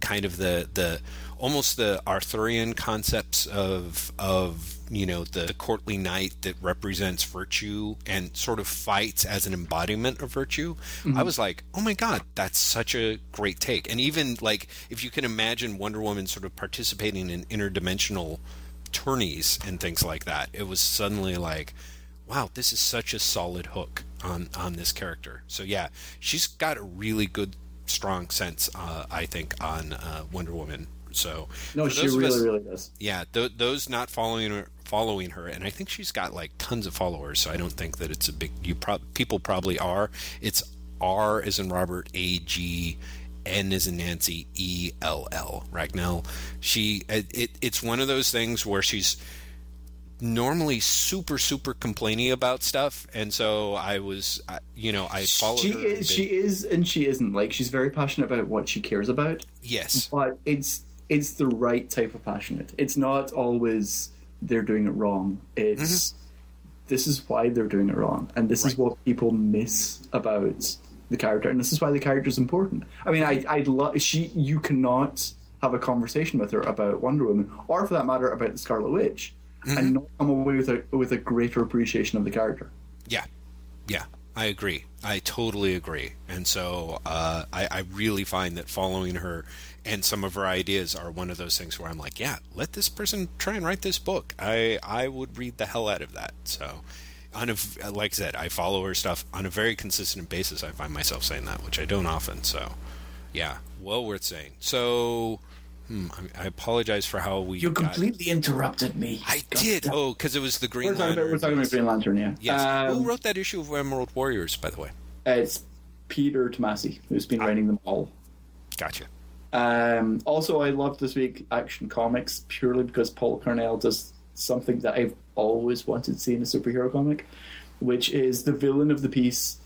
kind of the the almost the Arthurian concepts of of you know the courtly knight that represents virtue and sort of fights as an embodiment of virtue. Mm-hmm. I was like, oh my god, that's such a great take. And even like if you can imagine Wonder Woman sort of participating in interdimensional tourneys and things like that. It was suddenly like, wow, this is such a solid hook on on this character. So yeah, she's got a really good, strong sense, uh, I think, on uh, Wonder Woman. So no, she really, us, really does. Yeah, th- those not following her, following her, and I think she's got like tons of followers. So I don't think that it's a big. You pro- people probably are. It's R as in Robert, A G N is in Nancy, E L L. Ragnell. She, it, it's one of those things where she's normally super super complaining about stuff and so i was you know i followed she her is, she is and she isn't like she's very passionate about what she cares about yes but it's it's the right type of passionate it's not always they're doing it wrong it's mm-hmm. this is why they're doing it wrong and this right. is what people miss about the character, and this is why the character is important. I mean, I I'd love she. You cannot have a conversation with her about Wonder Woman, or for that matter, about the Scarlet Witch, mm-hmm. and not come away with a with a greater appreciation of the character. Yeah, yeah, I agree. I totally agree. And so uh, I, I really find that following her and some of her ideas are one of those things where I'm like, yeah, let this person try and write this book. I I would read the hell out of that. So on a like I said, I follow her stuff on a very consistent basis. I find myself saying that, which I don't often. So, yeah, well worth saying. So, hmm, I, I, apologize for how we. You completely interrupted me. I God did. Oh, because it was the Green we're Lantern. About, we're talking about Green Lantern, yeah. Yes. Um, Who wrote that issue of Emerald Warriors, by the way? It's Peter Tomasi, who's been ah. writing them all. Gotcha. Um, also, I love this week Action Comics purely because Paul Cornell does something that I've always wanted to see in a superhero comic, which is the villain of the piece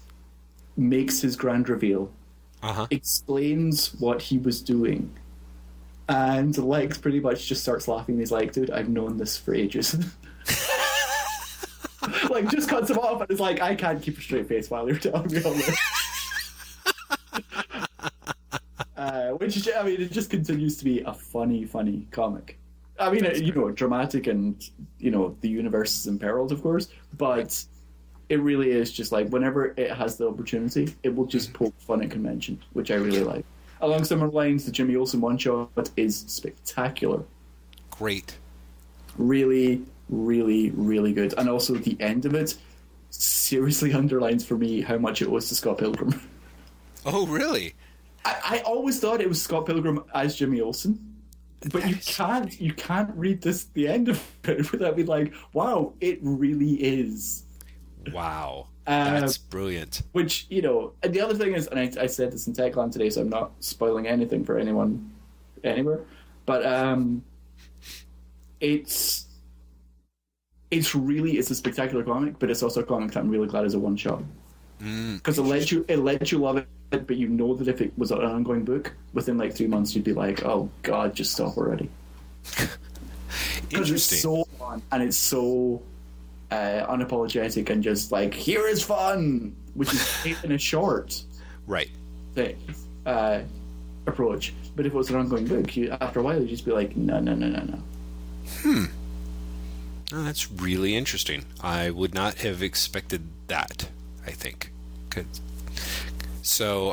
makes his grand reveal, uh-huh. explains what he was doing, and Lex pretty much just starts laughing. He's like, "Dude, I've known this for ages." like, just cuts him off and is like, "I can't keep a straight face while you're telling me all this." uh, which I mean, it just continues to be a funny, funny comic. I mean, you know, dramatic and you know the universe is imperiled, of course, but it really is just like whenever it has the opportunity, it will just poke fun at convention, which I really like. Along similar lines, the Jimmy Olsen one shot is spectacular. Great. Really, really, really good, and also the end of it seriously underlines for me how much it was to Scott Pilgrim. Oh, really? I, I always thought it was Scott Pilgrim as Jimmy Olsen but you can't you can't read this the end of it without being like, wow, it really is. Wow. That's uh, brilliant. Which, you know, and the other thing is, and I, I said this in Techland today, so I'm not spoiling anything for anyone anywhere, but um, it's it's really it's a spectacular comic, but it's also a comic that I'm really glad is a one shot because mm. it lets you it lets you love it but you know that if it was an ongoing book, within like three months, you'd be like, "Oh God, just stop already." Because it's so fun and it's so uh, unapologetic and just like, "Here is fun," which is in a short, right? Thing, uh, approach. But if it was an ongoing book, you after a while you'd just be like, "No, no, no, no, no." Hmm. Oh, that's really interesting. I would not have expected that. I think. Cause so,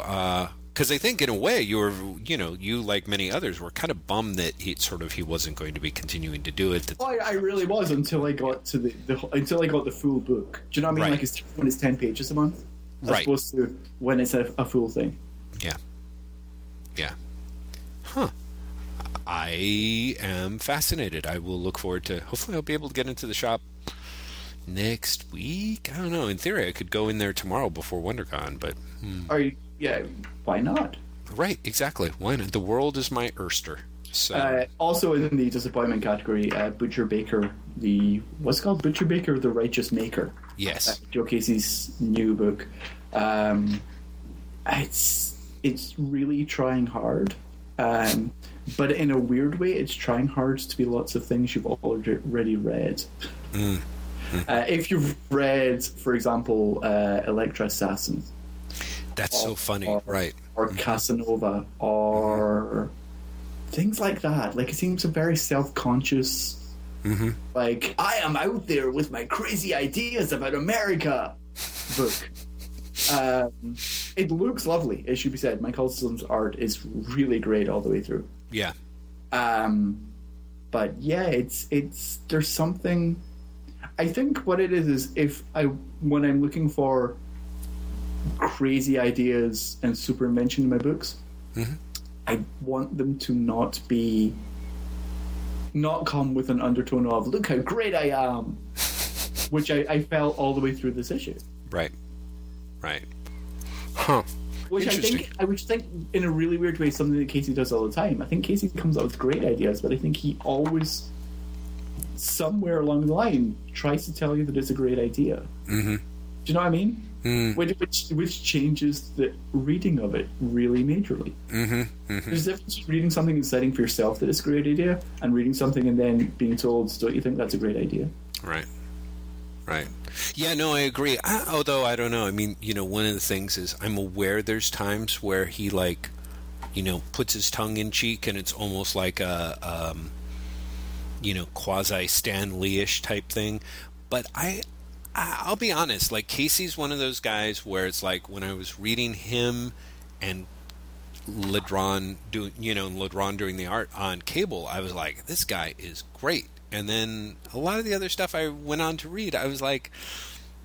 because I think in a way you were, you know, you like many others were kind of bummed that he sort of he wasn't going to be continuing to do it. I, I, really was until I got to the, the, until I got the full book. Do you know what I mean? Right. Like it's when it's ten pages a month, as right. opposed to when it's a, a full thing. Yeah. Yeah. Huh. I am fascinated. I will look forward to. Hopefully, I'll be able to get into the shop next week. I don't know. In theory, I could go in there tomorrow before WonderCon, but hmm. Are you? Yeah. Why not? right, exactly. Why not? The world is my oyster. So Uh, also in the disappointment category, uh, Butcher Baker, the what's it called Butcher Baker, the Righteous Maker. yes, Joe Casey's new book. Um, it's it's really trying hard, um, but in a weird way, it's trying hard to be lots of things you've already read. Uh, if you've read, for example, uh, Elektra Assassin that's so funny. or- Right. or Casanova or things like that, like it seems a very self-conscious. Mm-hmm. Like I am out there with my crazy ideas about America book. Um, it looks lovely, it should be said. Mike Huddleston's art is really great all the way through. Yeah. Um, but yeah, it's it's there's something. I think what it is is if I when I'm looking for crazy ideas and super invention in my books, Mhm. I want them to not be not come with an undertone of "look how great I am," which I, I felt all the way through this issue. Right. Right. Huh. Which I think, I which think, in a really weird way, something that Casey does all the time. I think Casey comes up with great ideas, but I think he always, somewhere along the line, tries to tell you that it's a great idea. Mm-hmm. Do you know what I mean? Mm. Which, which which changes the reading of it really majorly. Mm-hmm. Mm-hmm. There's a difference between reading something and deciding for yourself that it's a great idea, and reading something and then being told, "Don't you think that's a great idea?" Right. Right. Yeah, no, I agree. I, although I don't know. I mean, you know, one of the things is I'm aware there's times where he like, you know, puts his tongue in cheek, and it's almost like a, um, you know, quasi Stan Lee-ish type thing. But I, I, I'll be honest. Like Casey's one of those guys where it's like when I was reading him and Ladronn doing, you know, Ladronn doing the art on cable, I was like, this guy is great. And then a lot of the other stuff I went on to read, I was like,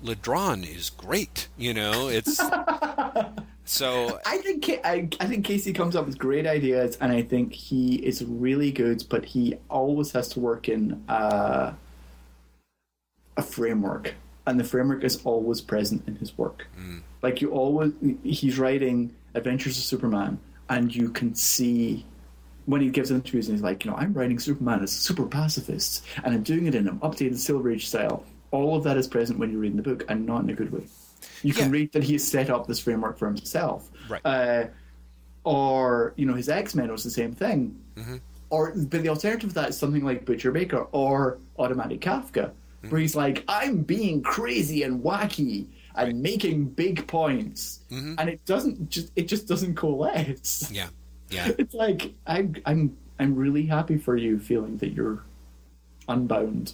Ladronn is great. You know, it's so I think I, I think Casey comes up with great ideas, and I think he is really good. But he always has to work in uh, a framework, and the framework is always present in his work. Like you always, he's writing Adventures of Superman, and you can see when he gives interviews, and he's like, you know, I'm writing Superman as a super pacifist, and I'm doing it in an updated Silver Age style. All of that is present when you're reading the book, and not in a good way. You can Yeah. read that he has set up this framework for himself. Right. Uh, or, you know, his X Men was the same thing. Or, but the alternative to that is something like Butcher Baker or Automatic Kafka, where he's like, I'm being crazy and wacky and making big points, mm-hmm. and it doesn't just it just doesn't coalesce. yeah, yeah. It's like I'm I'm I'm really happy for you feeling that you're unbound.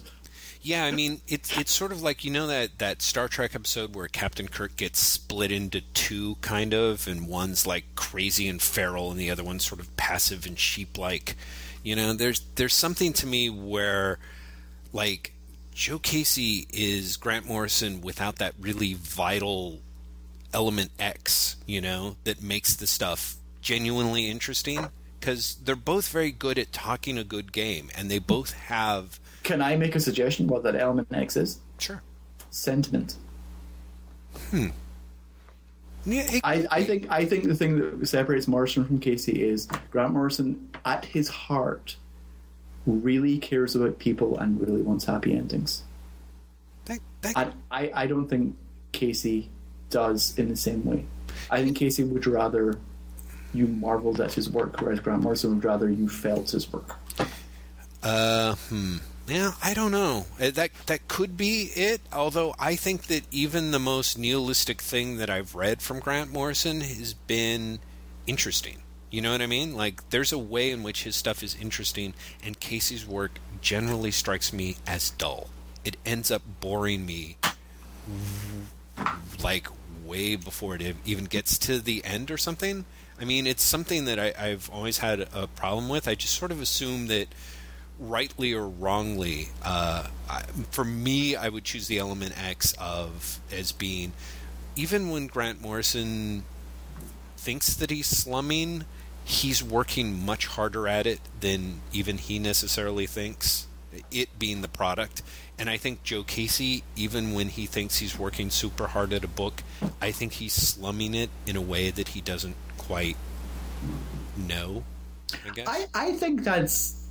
Yeah, I mean it's it's sort of like you know that that Star Trek episode where Captain Kirk gets split into two kind of and one's like crazy and feral and the other one's sort of passive and sheep-like. You know, there's there's something to me where like Joe Casey is Grant Morrison without that really vital element X, you know, that makes the stuff genuinely interesting because they're both very good at talking a good game and they both have Can I make a suggestion what that element X is? sure Sentiment. Hmm. Yeah, it- I, I think I think the thing that separates Morrison from Casey is Grant Morrison, at his heart, really cares about people and really wants happy endings. that, that, And I, I don't think Casey does in the same way. I think Casey would rather you marveled at his work, whereas Grant Morrison would rather you felt his work. uh, hmm. Yeah, I don't know. Uh, That that could be it. Although I think that even the most nihilistic thing that I've read from Grant Morrison has been interesting. You know what I mean? Like, there's a way in which his stuff is interesting, and Casey's work generally strikes me as dull. It ends up boring me, like way before it even gets to the end or something. I mean, it's something that I, I've always had a problem with. I just sort of assume that, rightly or wrongly, uh, I, for me, I would choose the element X of as being, even when Grant Morrison thinks that he's slumming, he's working much harder at it than even he necessarily thinks. it being the product. And I think Joe Casey, even when he thinks he's working super hard at a book, I think he's slumming it in a way that he doesn't quite know. I guess I, I think that's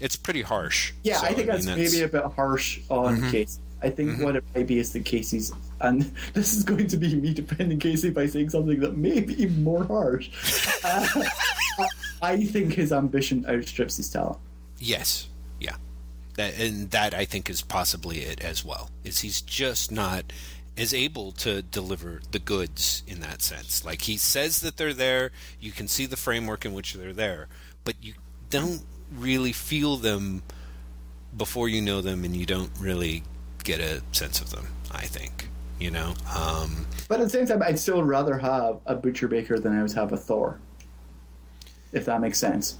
it's pretty harsh. yeah. So, I think mean, that's, maybe a bit harsh on Mhm. Casey. I think Mhm. what it might be is that Casey's, and this is going to be me defending Casey by saying something that may be more harsh. Uh, I, I think his ambition outstrips his talent. Yes, yeah, that and that I think is possibly it as well. Is he's just not as able to deliver the goods in that sense. Like he says that they're there, you can see the framework in which they're there, but you don't really feel them before you know them, and you don't really get a sense of them. I think you know. Um, But at the same time, I'd still rather have a Butcher Baker than I would have a Thor. If that makes sense.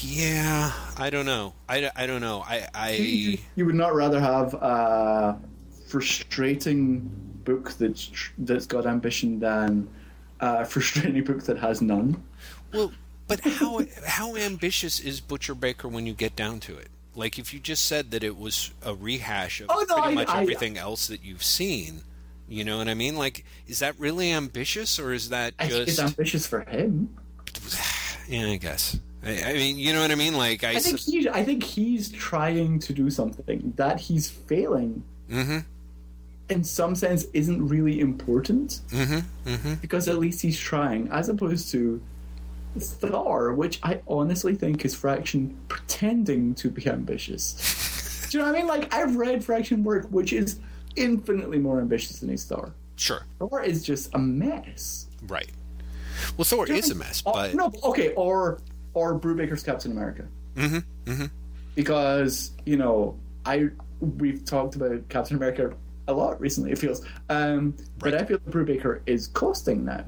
yeah, I don't know. I, I don't know. I I. You would not rather have a frustrating book that's that's got ambition than a frustrating book that has none. Well, but how how ambitious is Butcher Baker when you get down to it? Like if you just said that it was a rehash of Oh, no, pretty I- much I- everything else that you've seen, you know what I mean? Like is that really ambitious or is that I think it's ambitious for him. Yeah, I guess. I, I mean, you know what I mean? Like I, I think he, I think he's trying to do something that he's failing. mm-hmm, In some sense, isn't really important mm-hmm, mm-hmm. because at least he's trying, as opposed to Thor, which I honestly think is Fraction pretending to be ambitious. do you know what I mean? Like I've read Fraction work, which is infinitely more ambitious than his Thor. Sure, Thor is just a mess. right. Well, Thor you is a know what I mean? mess, Oh, but no, okay, or or Brubaker's Captain America. mm-hmm, mm-hmm. because you know I we've talked about Captain America a lot recently. It feels, um, but I feel Brubaker is costing now,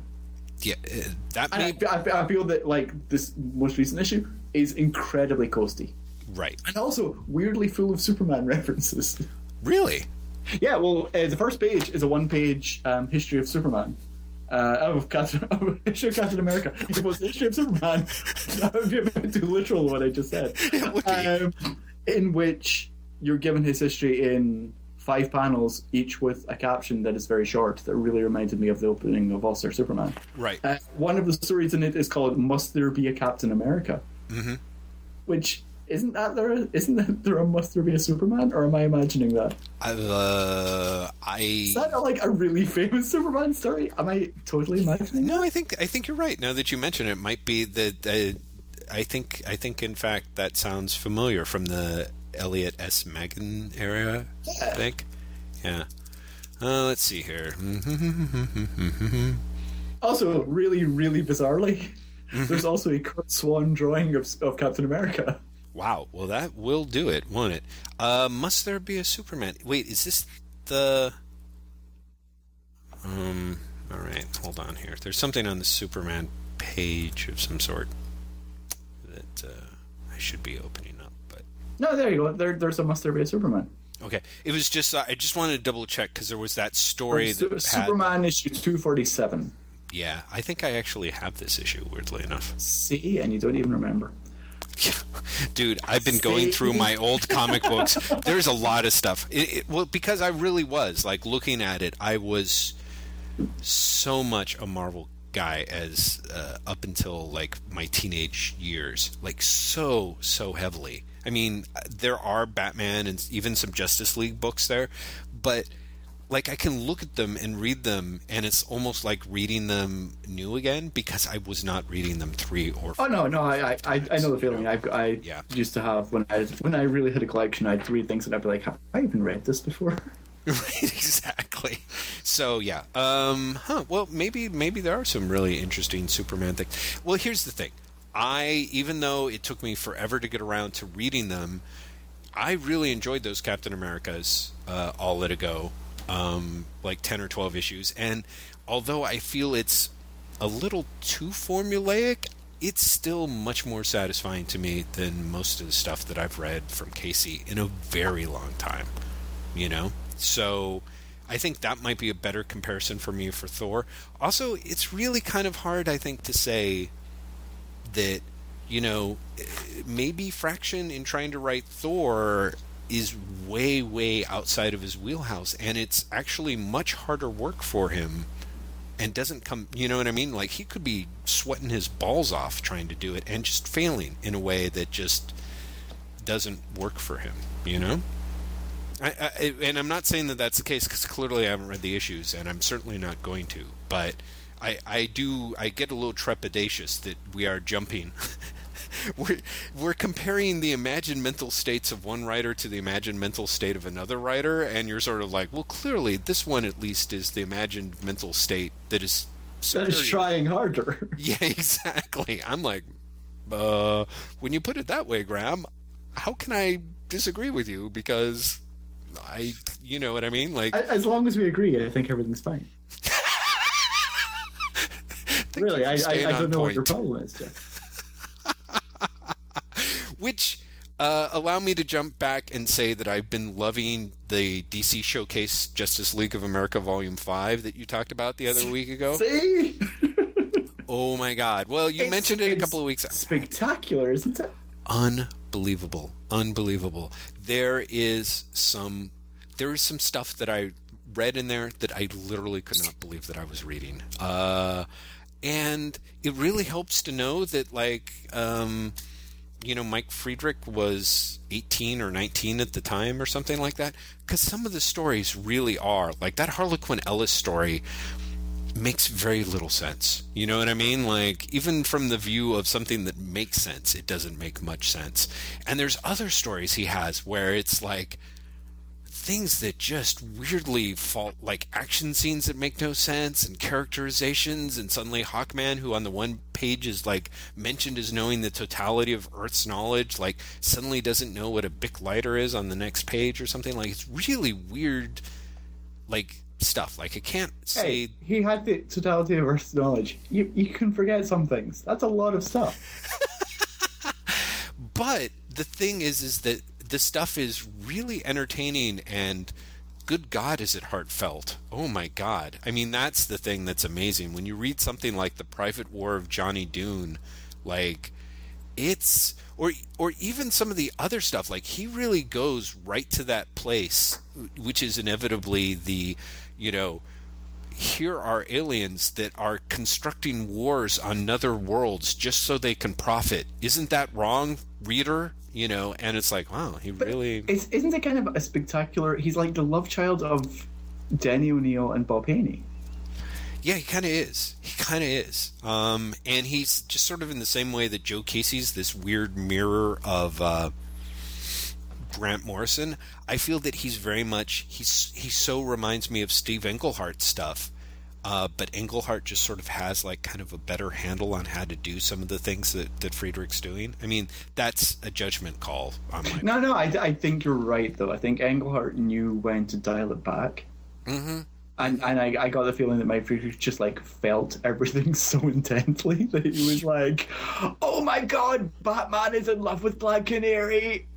yeah, uh, that and I, I, I feel that like this most recent issue is incredibly costy right. and also weirdly full of Superman references. Really? yeah, well, uh, the first page is a one-page um, history of Superman. Uh, of Captain, of history of Captain America. It was the history of Superman, that would be a bit too literal what I just said. Um, in which you're given his history in five panels, each with a caption that is very short, that really reminded me of the opening of All Star Superman. Right. Uh, one of the stories in it is called "Must There Be a Captain America," Mm-hmm. which isn't that there? Isn't that there a "Must There Be a Superman"? Or am I imagining that? I, uh, I Is that like a really famous Superman story? Am I totally imagining? No, I think I think you're right. Now that you mention it, it might be that uh, I think I think in fact that sounds familiar from the Elliot S. Maggin era. I think. Yeah. Uh, let's see here. Also, really, really bizarrely, Mm-hmm. there's also a Curt Swan drawing of, of Captain America. Wow. Well, that will do it, won't it? Uh, must there be a Superman? Wait, is this the? Um. All right. Hold on here. There's something on the Superman page of some sort that uh, I should be opening. No, there you go. There, there's a Must There Be a Superman. Okay, it was just uh, I just wanted to double check because there was that story Su- that had, Superman issue 247. Yeah, I think I actually have this issue. Weirdly enough, See, and you don't even remember. dude, I've been going through my old comic books. There's a lot of stuff. It, it, well, because I really was like looking at it, I was so much a Marvel guy as uh, up until like my teenage years, like so so heavily. I mean, there are Batman and even some Justice League books there, but like I can look at them and read them, and it's almost like reading them new again because I was not reading them three or. Oh no, no, I, I, I I know the feeling. I, I Yeah. used to have when I when I really had a collection. I'd read things and I'd be like, "Have I even read this before?" right exactly so yeah um huh well maybe maybe there are some really interesting superman things well here's the thing i even though it took me forever to get around to reading them i really enjoyed those captain americas uh, all let it go um like 10 or 12 issues. And although i feel it's a little too formulaic it's still much more satisfying to me than most of the stuff that i've read from casey in a very long time you know? So i think that might be a better comparison for me for thor. Also it's really kind of hard i think to say that you know maybe Fraction in trying to write Thor is way way outside of his wheelhouse and it's actually much harder work for him and doesn't come you know what i mean? Like he could be sweating his balls off trying to do it and just failing in a way that just doesn't work for him you know? I, I, and i'm not saying that that's the case because clearly i haven't read the issues and i'm certainly not going to but i i do i get a little trepidatious that we are jumping we're we're comparing the imagined mental states of one writer to the imagined mental state of another writer, and you're sort of like, well, clearly this one at least is the imagined mental state that is that is trying harder. Yeah, exactly. I'm like, uh, when you put it that way, Graeme, how can I disagree with you? Because I, you know what I mean? Like, as long as we agree, I think everything's fine. Really, I, I, I, don't know point. what your problem is, Jeff which uh, allow me to jump back and say that I've been loving the DC Showcase Justice League of America Volume 5 that you talked about the other week ago. See? oh my god. Well, you it's, mentioned it a couple of weeks ago. Spectacular, isn't it? Unbelievable. Unbelievable. There is some there is some stuff that I read in there that I literally could not believe that I was reading. Uh, and it really helps to know that like um, you know, Mike Friedrich was 18 or 19 at the time or something like that. Because some of the stories really are. Like that Harlequin Ellis story makes very little sense. You know what I mean? Like, even from the view of something that makes sense, it doesn't make much sense. And there's other stories he has where it's like, things that just weirdly fall like action scenes that make no sense and characterizations and suddenly hawkman who on the one page is like mentioned as knowing the totality of earth's knowledge like suddenly doesn't know what a bic lighter is on the next page or something like it's really weird like stuff. Like i can't say hey, he had the totality of earth's knowledge. You, you can forget some things. That's a lot of stuff. But the thing is is that the stuff is really entertaining and good God, is it heartfelt? Oh my God. I mean, that's the thing that's amazing. When you read something like The Private War of Johnny Doom, like, it's. Or, or even some of the other stuff, like he really goes right to that place, which is inevitably the, you know, here are aliens that are constructing wars on other worlds just so they can profit. Isn't that wrong, reader? you know, and it's like, wow, he but really. It's, isn't it kind of a spectacular? He's like the love child of Denny O'Neil and Bob Haney. Yeah, he kind of is. He kind of is. Um, and he's just sort of in the same way that Joe Casey's this weird mirror of uh, Grant Morrison. I feel that he's very much he's he so reminds me of Steve Englehart stuff uh, but Englehart just sort of has like kind of a better handle on how to do some of the things that, that Friedrich's doing. I mean, that's a judgment call on my. No, no, I, I think you're right though. I think Englehart knew when to dial it back. Mm-hmm. And and I, I got the feeling that my Friedrich just like felt everything so intently that he was like, "Oh my God, Batman is in love with Black Canary."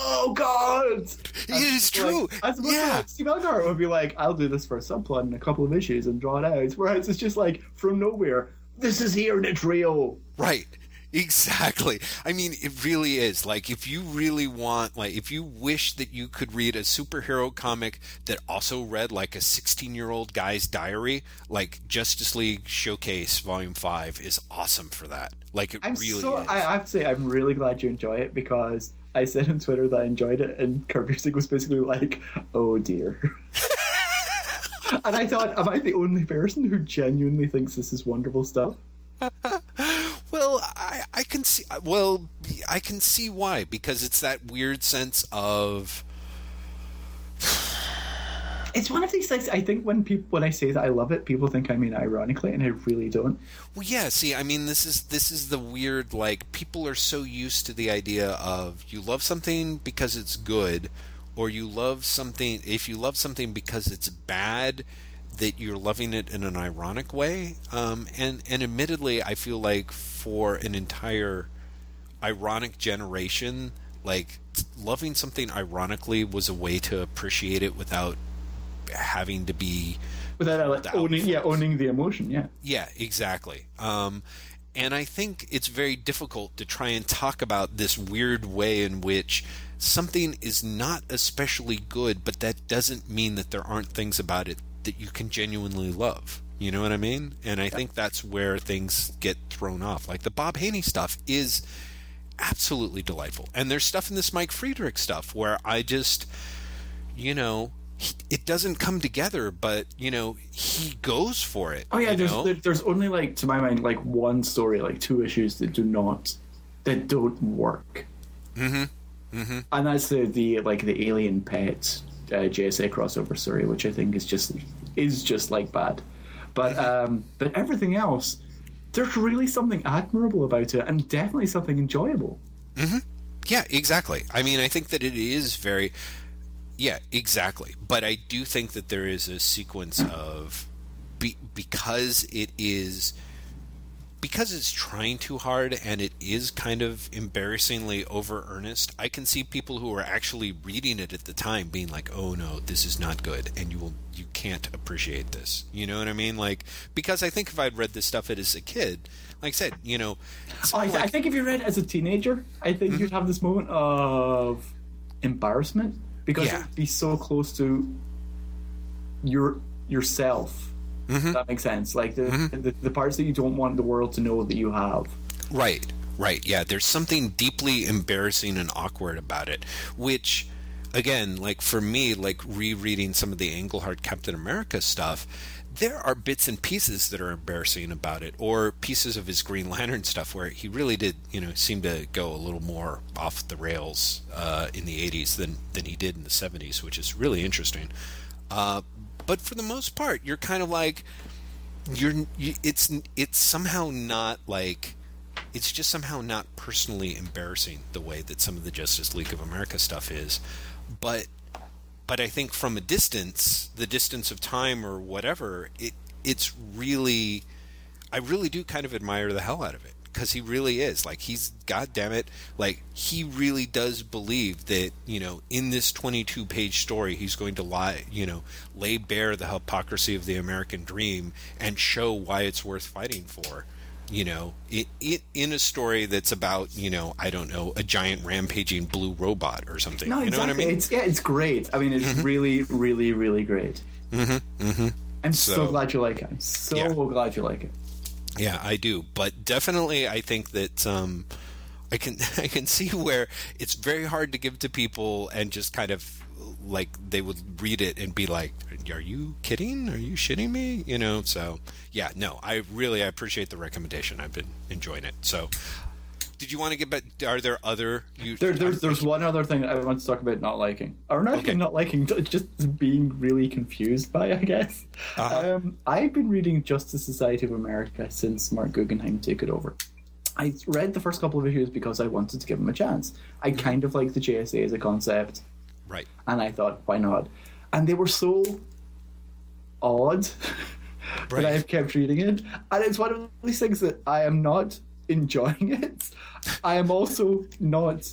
Oh god, it is true. Like, as yeah, like, Steve Englehart would be like, I'll do this for a subplot in a couple of issues and draw it out. Whereas it's just like from nowhere, this is here and it's real. Right. Exactly. I mean, it really is. Like, if you really want, like, if you wish that you could read a superhero comic that also read like a 16 year old guy's diary, like Justice League Showcase Volume 5 is awesome for that. Like, it I'm really so, is. I have to say, I'm really glad you enjoy it because I said on Twitter that I enjoyed it, and Busiek was basically like, "Oh dear." and I thought, am I the only person who genuinely thinks this is wonderful stuff? well, I, I can see. Well, I can see why because it's that weird sense of it's one of these things. I think when people when I say that I love it, people think I mean ironically, and I really don't. Well, yeah. See, I mean, this is this is the weird. Like, people are so used to the idea of you love something because it's good, or you love something if you love something because it's bad, that you're loving it in an ironic way. Um, and and admittedly, I feel like for an entire ironic generation, like loving something ironically was a way to appreciate it without having to be without like owning yeah owning the emotion yeah yeah exactly um, And I think it's very difficult to try and talk about this weird way in which something is not especially good, but that doesn't mean that there aren't things about it that you can genuinely love. You know what I mean? And I think that's where things get thrown off. Like the Bob Haney stuff is absolutely delightful. And there's stuff in this Mike Friedrich stuff where I just, you know, it doesn't come together, but you know he goes for it. Oh yeah, there's know? there's only like to my mind like one story, like two issues that do not that don't work. Mm-hmm. Mm-hmm. And that's the the like the alien pet uh, JSA crossover story, which I think is just is just like bad. But um, but everything else, there's really something admirable about it, and definitely something enjoyable. Mm-hmm. Yeah, exactly. I mean, I think that it is very yeah, exactly. But I do think that there is a sequence of be, because it is because it's trying too hard and it is kind of embarrassingly over earnest. I can see people who are actually reading it at the time being like, "Oh no, this is not good," and you will you can't appreciate this. You know what I mean? Like because I think if I'd read this stuff as a kid, like I said, you know, Oh, I, like- I think if you read it as a teenager, I think Mm-hmm. you'd have this moment of embarrassment because Yeah. it'd be so close to your yourself. Mm-hmm. That makes sense. Like the, the the parts that you don't want the world to know that you have. Right, right. Yeah, there's something deeply embarrassing and awkward about it, which, again, like for me, like rereading some of the Englehart Captain America stuff, there are bits and pieces that are embarrassing about it, or pieces of his Green Lantern stuff where he really did, you know, seem to go a little more off the rails uh, in the 80s than, than he did in the 70s, which is really interesting. Uh, but for the most part, you're kind of like, you're you, it's it's somehow not like it's just somehow not personally embarrassing the way that some of the Justice League of America stuff is but but I think from a distance the distance of time or whatever it it's really I really do kind of admire the hell out of it because he really is. Like he's god damn it like he really does believe that you know in this 22 page story he's going to lie you know lay bare the hypocrisy of the american dream and show why it's worth fighting for you know it, it in a story that's about you know i don't know a giant rampaging blue robot or something No, you exactly. know what i mean It's yeah, it's great. I mean, it's really, really, really great. mm-hmm, mm-hmm. I'm so, So- glad you like it. I'm so Yeah. glad you like it. Yeah, I do, but definitely I think that um, I can I can see where it's very hard to give to people and just kind of like they would read it and be like, "Are you kidding? Are you shitting me?" You know. So yeah, no, I really I appreciate the recommendation. I've been enjoying it. So. Did you want to get back? Are there other? You, There, there's there's one other thing I want to talk about not liking, or not Okay. not liking, just being really confused by. I guess. Uh-huh. Um, I've been reading Justice Society of America since Marc Guggenheim took it over. I read the first couple of issues because I wanted to give him a chance. I kind of like the JSA as a concept, right. and I thought, why not? And they were so odd Right. that I've kept reading it. And it's one of these things that I am not enjoying it. I am also not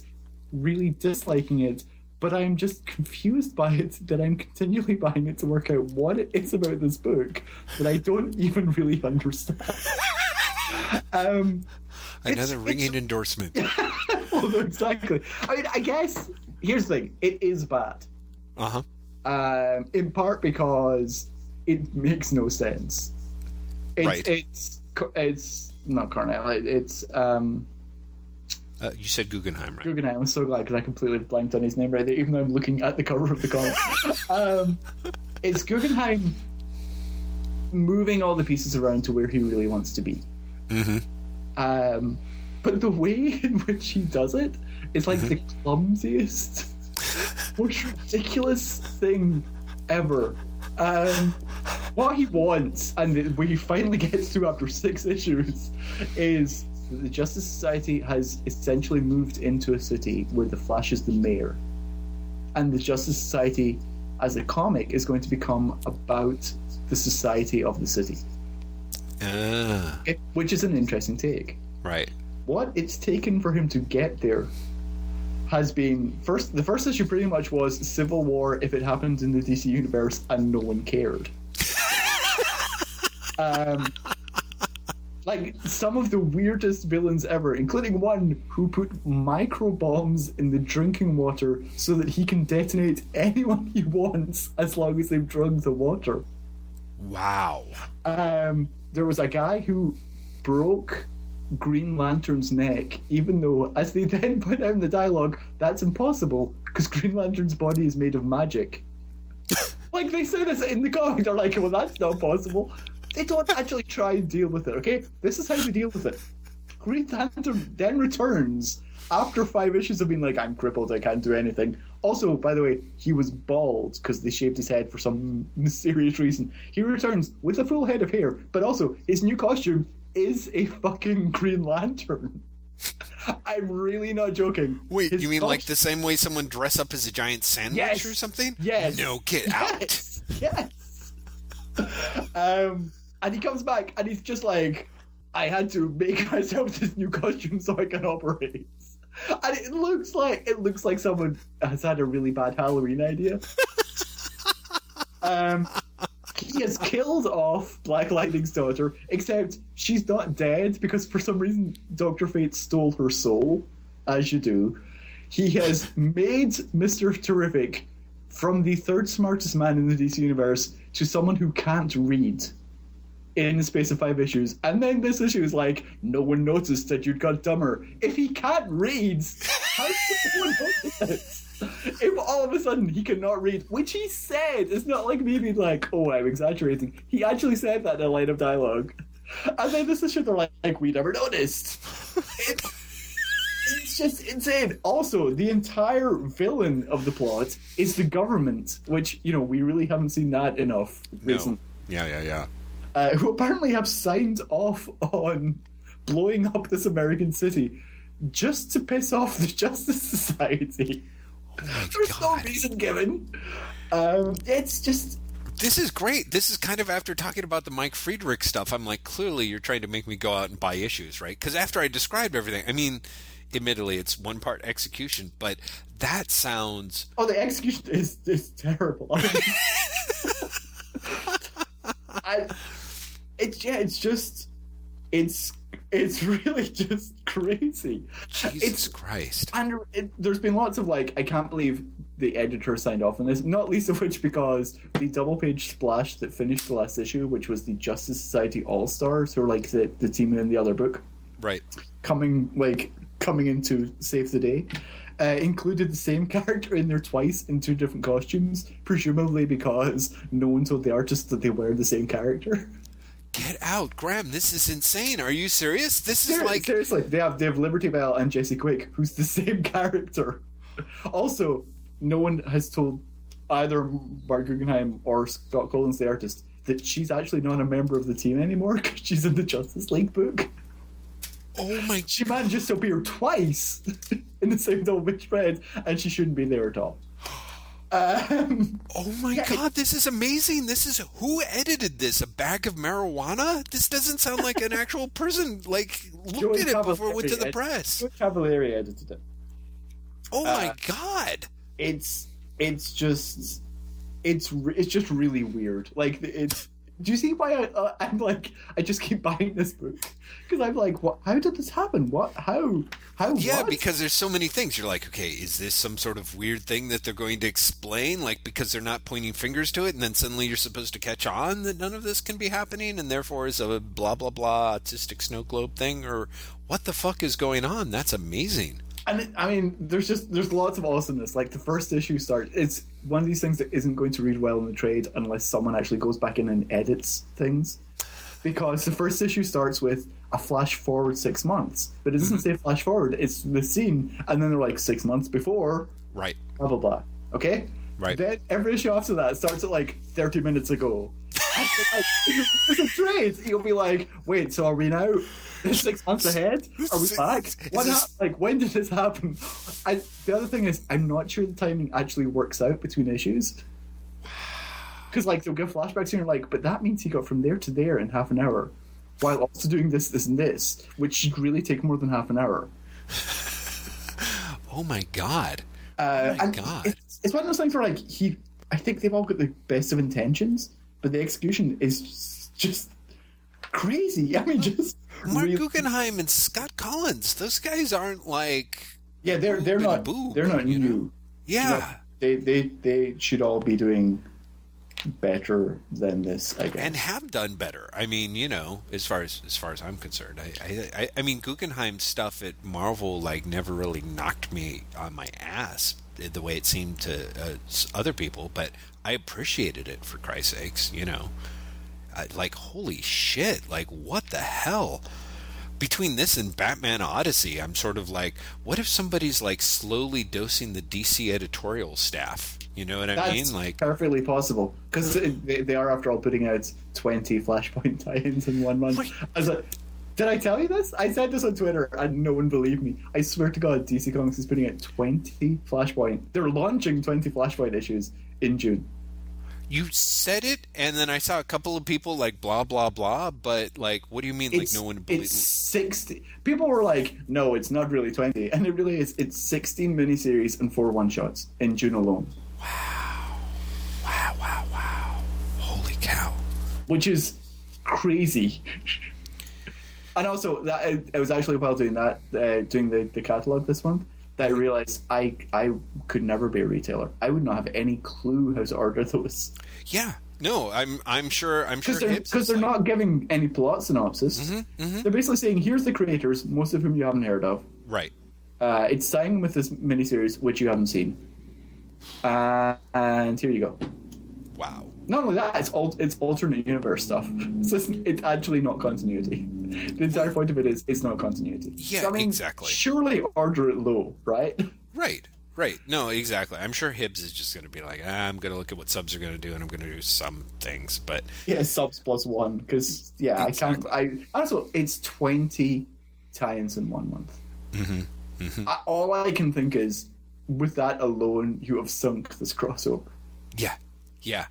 really disliking it, but I am just confused by it that I'm continually buying it to work out what it is about this book that I don't even really understand. um, Another it's- ringing endorsement. well, exactly. I mean, I guess here's the thing: it is bad. Uh huh. um, in part because it makes no sense. It's, Right. It's it's not Cornell. It, it's um, Uh, you said Guggenheim, right? Guggenheim. I'm so glad because I completely blanked on his name right there, even though I'm looking at the cover of the comic. um, it's Guggenheim moving all the pieces around to where he really wants to be. Mm-hmm. Um, but the way in which he does it is like the clumsiest, most ridiculous thing ever. Um, what he wants, and what he finally gets to after six issues, is that the Justice Society has essentially moved into a city where the Flash is the mayor, and the Justice Society, as a comic, is going to become about the society of the city, Ah, it, which is an interesting take. Right. what it's taken for him to get there has been first the first issue pretty much was civil war if it happened in the dc universe and no one cared um, like some of the weirdest villains ever, including one who put micro bombs in the drinking water so that he can detonate anyone he wants as long as they've drunk the water. Wow. Um, there was a guy who broke Green Lantern's neck, even though, as they then put out in the dialogue, that's impossible because Green Lantern's body is made of magic. like they say this in the comic, they're like, well, that's not possible. They don't actually try and deal with it, okay? This is how they deal with it. Green Lantern then returns after five issues of being like, I'm crippled, I can't do anything. Also, by the way, he was bald because they shaved his head for some mysterious reason. He returns with a full head of hair, but also his new costume is a fucking Green Lantern. I'm really not joking. Wait, His you mean like the same way someone dress up as a giant sandwich Yes. or something? Yes. No, get out. Yes. Yes. um, and he comes back and he's just like, I had to make myself this new costume so I can operate. And it looks like it looks like someone has had a really bad Halloween idea. um, he has killed off Black Lightning's daughter, except she's not dead because for some reason Doctor Fate stole her soul, as you do. He has made Mister Terrific from the third smartest man in the DC universe to someone who can't read in the space of five issues. And then this issue is like, no one noticed that you'd got dumber. If he can't read, how does no one notice? If all of a sudden he cannot read, which he said, it's not like me being like, oh, I'm exaggerating. He actually said that in a line of dialogue. And then this issue, they're like, like we never noticed. It- it's just insane. Also, the entire villain of the plot is the government, which you know we really haven't seen that enough recently. No. Yeah, yeah, yeah. Uh, who apparently have signed off on blowing up this American city just to piss off the Justice Society. There's no reason given. Um, it's just This is great. This is kind of after talking about the Mike Friedrich stuff. I'm like, clearly you're trying to make me go out and buy issues, right? Because after I described everything, I mean, admittedly, it's one part execution, but that sounds. Oh, the execution is is terrible. I mean- I, it's yeah, it's just, it's it's really just crazy. Jesus It's Christ. and it, there's been lots of like, I can't believe the editor signed off on this. Not least of which because the double page splash that finished the last issue, which was the Justice Society All Stars, who are like the the team in the other book, Right. coming like coming in to save the day. Uh, included the same character in there twice in two different costumes, presumably because no one told the artist that they were the same character. Get out, Graeme. This is insane. Are you serious? This is Ser- like. seriously, they have they have Liberty Bell and Jesse Quick, who's the same character. Also, no one has told either Marc Guggenheim or Scott Kolins, the artist, that she's actually not a member of the team anymore because she's in the Justice League book. Oh my. She managed to appear twice in the same double page spread, and she shouldn't be there at all. Um, Oh my Yeah, god, this is amazing. This is who edited this? A bag of marijuana? This doesn't sound like an actual person like looked Joey at it before it went to the press. Cavalieri edited it. Oh my uh, god. it's it's just it's it's just really weird. Like it's. Do you see why I, uh, I'm like I just keep buying this book because I'm like, what? How did this happen? What? How? How? Yeah, what? because there's so many things. You're like, okay, is this some sort of weird thing that they're going to explain? Like, because they're not pointing fingers to it, and then suddenly you're supposed to catch on that none of this can be happening, and therefore is a blah blah blah autistic snow globe thing, or what the fuck is going on? That's amazing. And I mean, there's just there's lots of awesomeness. Like the first issue starts, it's one of these things that isn't going to read well in the trade unless someone actually goes back in and edits things. Because the first issue starts with a flash forward six months, but it doesn't mm-hmm. say flash forward. It's the scene, and then they're like six months before, Right. blah blah blah. Okay. Right. Then every issue after that starts at like thirty minutes ago. Like, it's a trade. You'll be like, wait, so are we now six months ahead? Are we back? What this- hap- like when did this happen? I, the other thing is, I'm not sure the timing actually works out between issues. Because like they'll give flashbacks and you're like, but that means he got from there to there in half an hour, while also doing this, this, and this, which should really take more than half an hour. Oh my god. Uh, my God. It's, it's one of those things where like he, I think they've all got the best of intentions, but the execution is just crazy. I mean, just Marc really- Guggenheim and Scott Kolins, those guys aren't like Yeah, they're they're not boob, they're not you know? new. yeah. They they they should all be doing better than this, I guess. and have done better. I mean, you know, as far as as far as I'm concerned, I I, I, I mean Guggenheim stuff at Marvel like never really knocked me on my ass the way it seemed to uh, other people, but I appreciated it for Christ's sakes. You know, I, like holy shit, like what the hell. Between this and Batman Odyssey, I'm sort of like, what if somebody's like slowly dosing the DC editorial staff? You know what I That's mean? Like, perfectly possible because they, they are, after all, putting out twenty Flashpoint tie-ins in one month. Wait. I was like, did I tell you this? I said this on Twitter, and no one believed me. I swear to God, DC Comics is putting out twenty Flashpoint. They're launching twenty Flashpoint issues in June. You said it and then i saw a couple of people like blah blah blah but like what do you mean like no one it's believes sixty. People were like, "No, it's not really 20. and it really is. It's sixteen miniseries and four one-shots in June alone, wow wow wow holy cow which is crazy. and also, that it, it was actually while doing that, uh, doing the, the catalog this month, that I realized I I could never be a retailer. I would not have any clue how to order those yeah no i'm i'm sure i'm sure because they're they're like- not giving any plot synopsis. Mhm, They're basically saying, "Here's the creators, most of whom you haven't heard of." right Uh, it's starting with this miniseries, which you haven't seen. Uh, and here you go. wow Not only that, it's all it's alternate universe stuff. So it's, it's actually not continuity. The entire point of it is it's not continuity. Yeah, So, I mean, exactly. Surely order it low, right? right right no exactly i'm sure hibbs is just going to be like ah, i'm going to look at what subs are going to do and i'm going to do some things but Yeah, subs plus one because yeah, I can't. I also it's twenty tie-ins in one month. Mm-hmm. I, all I can think is, with that alone, you have sunk this crossover. yeah yeah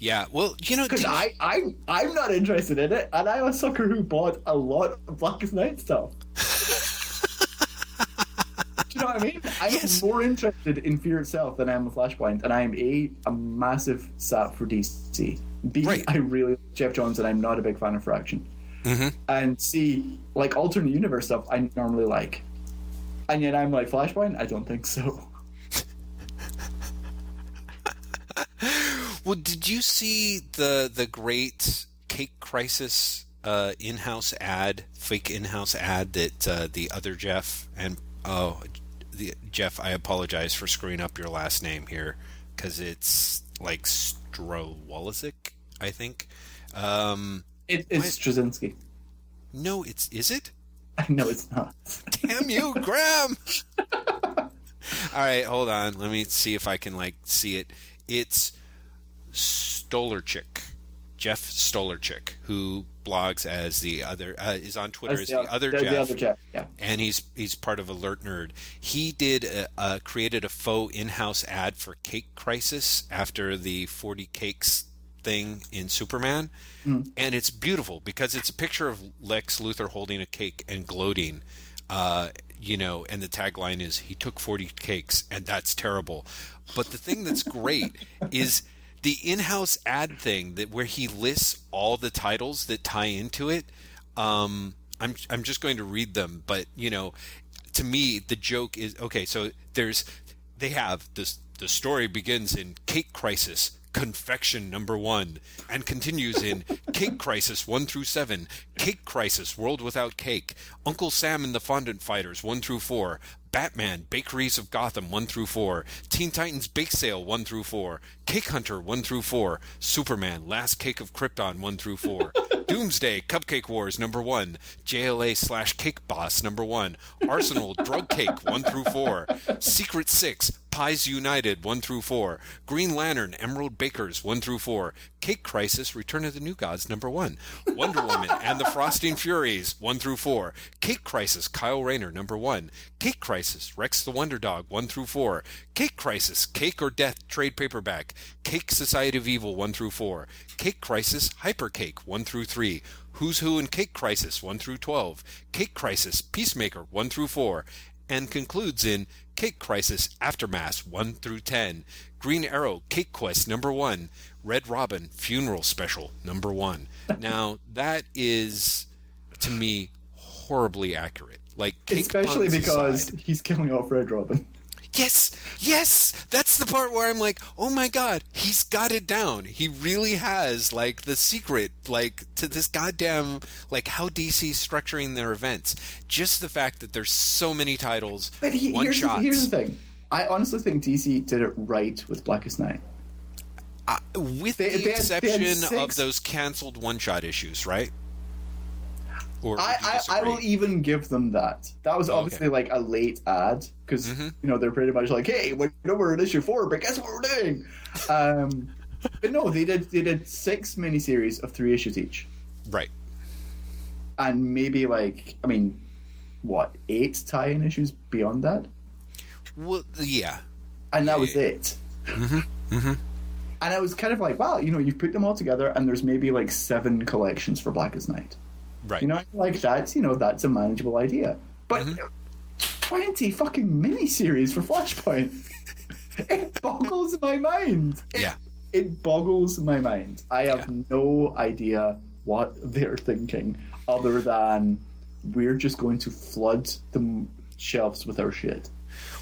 yeah well you know Because I, I, I'm not interested in it, and I'm a sucker who bought a lot of Blackest Night stuff. Do you know what I mean? I'm Yes. more interested in Fear itself than I am in Flashpoint, and I am a a massive sap for DC. B, Right. I really like Geoff Johns, and I'm not a big fan of Fraction. Mhm. And C, like alternate universe stuff, I normally like, and yet I'm like Flashpoint. I don't think so. Well, did you see the the great Cake Crisis uh, in-house ad, fake in-house ad that uh, the other Jeff and oh, the Jeff, I apologize for screwing up your last name here because it's like Strowolisic, I think. Um, It, it's Straczynski. no, it's is it? No, it's not. Damn you, Graeme! All right, hold on. Let me see if I can like see it. It's Stolarcyk, Jeff Stolarcyk, who blogs as the other uh, is on Twitter as the, other the, Jeff, the other Jeff. Yeah. and he's he's part of Alert Nerd. He did a, uh, created a faux in-house ad for Cake Crisis after the Forty Cakes thing in Superman, and it's beautiful because it's a picture of Lex Luthor holding a cake and gloating. Uh, you know, and the tagline is "He took forty cakes, and that's terrible." But the thing that's great is the in-house ad thing that where he lists all the titles that tie into it. Um, I'm I'm just going to read them, but you know, to me the joke is okay. So there's they have this. The story begins in Cake Crisis, Confection Number One, and continues in Cake Crisis One through Seven, Cake Crisis World Without Cake, Uncle Sam and the Fondant Fighters One through Four, Batman Bakeries of Gotham 1 through 4, Teen Titans Bake Sale 1 through 4, Cake Hunter 1 through 4, Superman Last Cake of Krypton 1 through 4, Doomsday Cupcake Wars number 1, JLA slash Cake Boss number 1, Arsenal Drug Cake 1 through 4, Secret 6 Pies United 1 through 4, Green Lantern Emerald Bakers 1 through 4, Cake Crisis Return of the New Gods number 1, Wonder Woman and the Frosting Furies 1 through 4, Cake Crisis Kyle Rayner number 1, Cake Crisis Rex the Wonder Dog 1 through 4, Cake Crisis Cake or Death trade paperback, Cake Society of Evil 1 through 4, Cake Crisis Hyper Cake 1 through 3, Who's Who in Cake Crisis 1 through 12, Cake Crisis Peacemaker 1 through 4, and concludes in Cake Crisis Aftermath 1 through 10, Green Arrow Cake Quest number 1, Red Robin Funeral Special number 1. Now, that is to me horribly accurate. Like Especially because aside. he's killing off Red Robin. Yes, yes, that's the part where I'm like, oh my god, he's got it down. He really has like the secret, like to this goddamn, like how DC's structuring their events. Just the fact that there's so many titles, But he, one here's, the, shots. here's the thing. I honestly think DC did it right with Blackest Night. Uh, with They- the they had- had exception of those canceled one shot issues, right? Or I, I, I will even give them that. That was Oh, okay. obviously like a late ad because Mhm. you know they're pretty much like, "Hey, we know we're in issue four, but guess what we're doing?" Um, but no, they did they did six miniseries of three issues each, right. and maybe like I mean, what eight tie-in issues beyond that, Well, yeah, and that was Yeah. it. mm-hmm. And I was kind of like, wow, you know, you've put them all together, and there's maybe like seven collections for Blackest Night. Right. You know, like that's you know that's a manageable idea. But Mhm. twenty fucking miniseries for Flashpoint, it boggles my mind. It, Yeah. it boggles my mind. I have Yeah. no idea what they're thinking, other than we're just going to flood the shelves with our shit.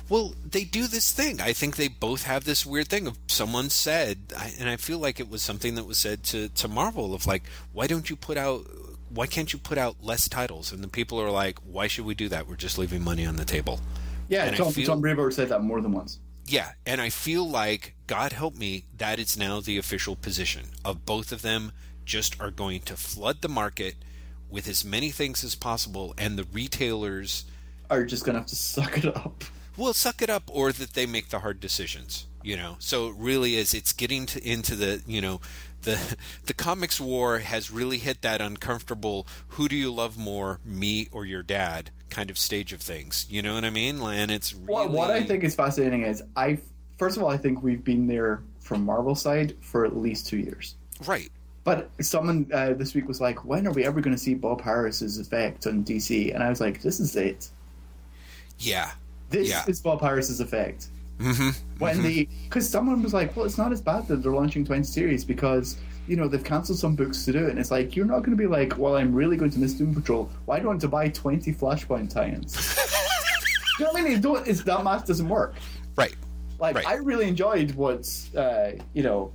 Well, they do this thing. I think they both have this weird thing of someone said, and I feel like it was something that was said to, to Marvel of like, why don't you put out, why can't you put out less titles? And the people are like, why should we do that? We're just leaving money on the table. Yeah, And Tom, feel- Tom Brevoort said that more than once. Yeah, and I feel like, God help me, that is now the official position of both of them just are going to flood the market with as many things as possible, and the retailers Are just gonna have to suck it up. will suck it up or that they make the hard decisions you know so it really is it's getting to, into the you know the the comics war has really hit that uncomfortable who do you love more me or your dad kind of stage of things you know what i mean and it's really What, what I think is fascinating is I first of all I think we've been there from Marvel side for at least two years. right But someone uh, this week was like, "When are we ever going to see Bob Harras's effect on DC?" And I was like, "This is it. yeah This Yeah. is Bob Harras's effect." Hmm When the because someone was like, "Well, it's not as bad that they're launching twenty series because." You know they've cancelled some books to do it, and it's like you're not going to be like, "Well, I'm really going to miss Doom Patrol. Why do I want to buy twenty Flashpoint tie-ins?" you know what I mean? It don't, it's, that math doesn't work. right Like Right. I really enjoyed what uh, you know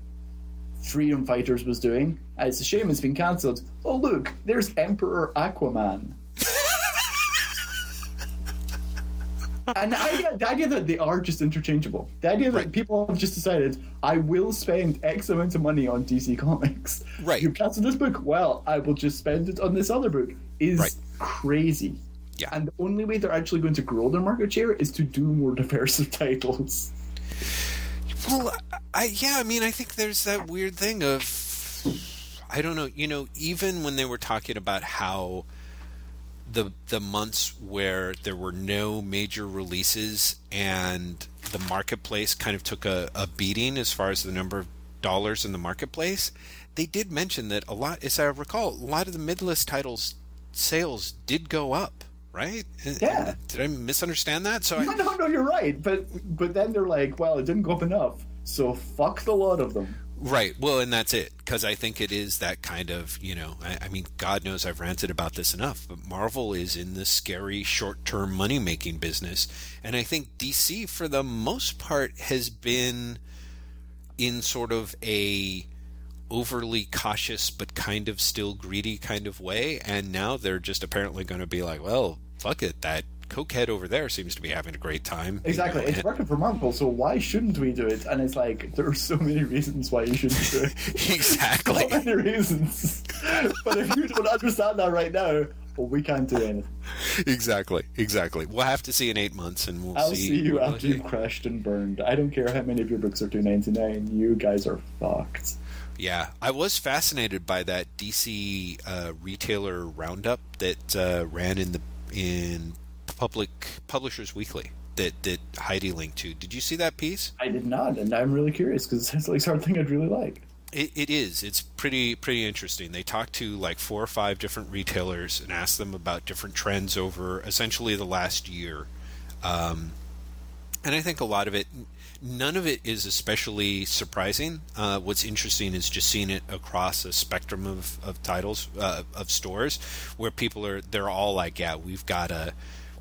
Freedom Fighters was doing. It's a shame it's been cancelled. Oh look, there's Emperor Aquaman. And the idea, the idea that they are just interchangeable. The idea that Right. people have just decided, I will spend X amount of money on DC Comics. Right. You cancel this book, well, I will just spend it on this other book. Is Right. crazy. Yeah. And the only way they're actually going to grow their market share is to do more diverse titles. Well, I yeah, I mean, I think there's that weird thing of I don't know, you know, even when they were talking about how the the months where there were no major releases and the marketplace kind of took a, a beating as far as the number of dollars in the marketplace, they did mention that a lot, as I recall, a lot of the mid-list titles sales did go up, right? Yeah. Did I misunderstand that? So I, No, no, no, you're right. But but then they're like, well, it didn't go up enough, so fuck the lot of them. Right. Well, and that's it. Because I think it is that kind of, you know, I, I mean, God knows I've ranted about this enough, but Marvel is in the scary short term money making business. And I think DC, for the most part, has been in sort of a overly cautious but kind of still greedy kind of way. And now they're just apparently going to be like, well, fuck it. That cokehead over there seems to be having a great time. you Exactly. know, It's working for Marvel, so why shouldn't we do it? And it's like there are so many reasons why you shouldn't do it. exactly. so many reasons. but if you don't understand that right now, well, we can't do anything. exactly, exactly. We'll have to see in eight months, and we'll see. I'll see. see you after you've crashed and burned. I don't care how many of your books are two ninety nine. You guys are fucked. Yeah, I was fascinated by that DC uh, retailer roundup that uh, ran in the in Public Publishers Weekly that that Heidi linked to. Did you see that piece? I did not, and I'm really curious because it sounds like something I'd really like. It, it is. It's pretty pretty interesting. They talked to like four or five different retailers and asked them about different trends over essentially the last year. Um, and I think a lot of it, none of it is especially surprising. Uh, what's interesting is just seeing it across a spectrum of, of titles uh, of stores where people are they're all like, yeah, we've got to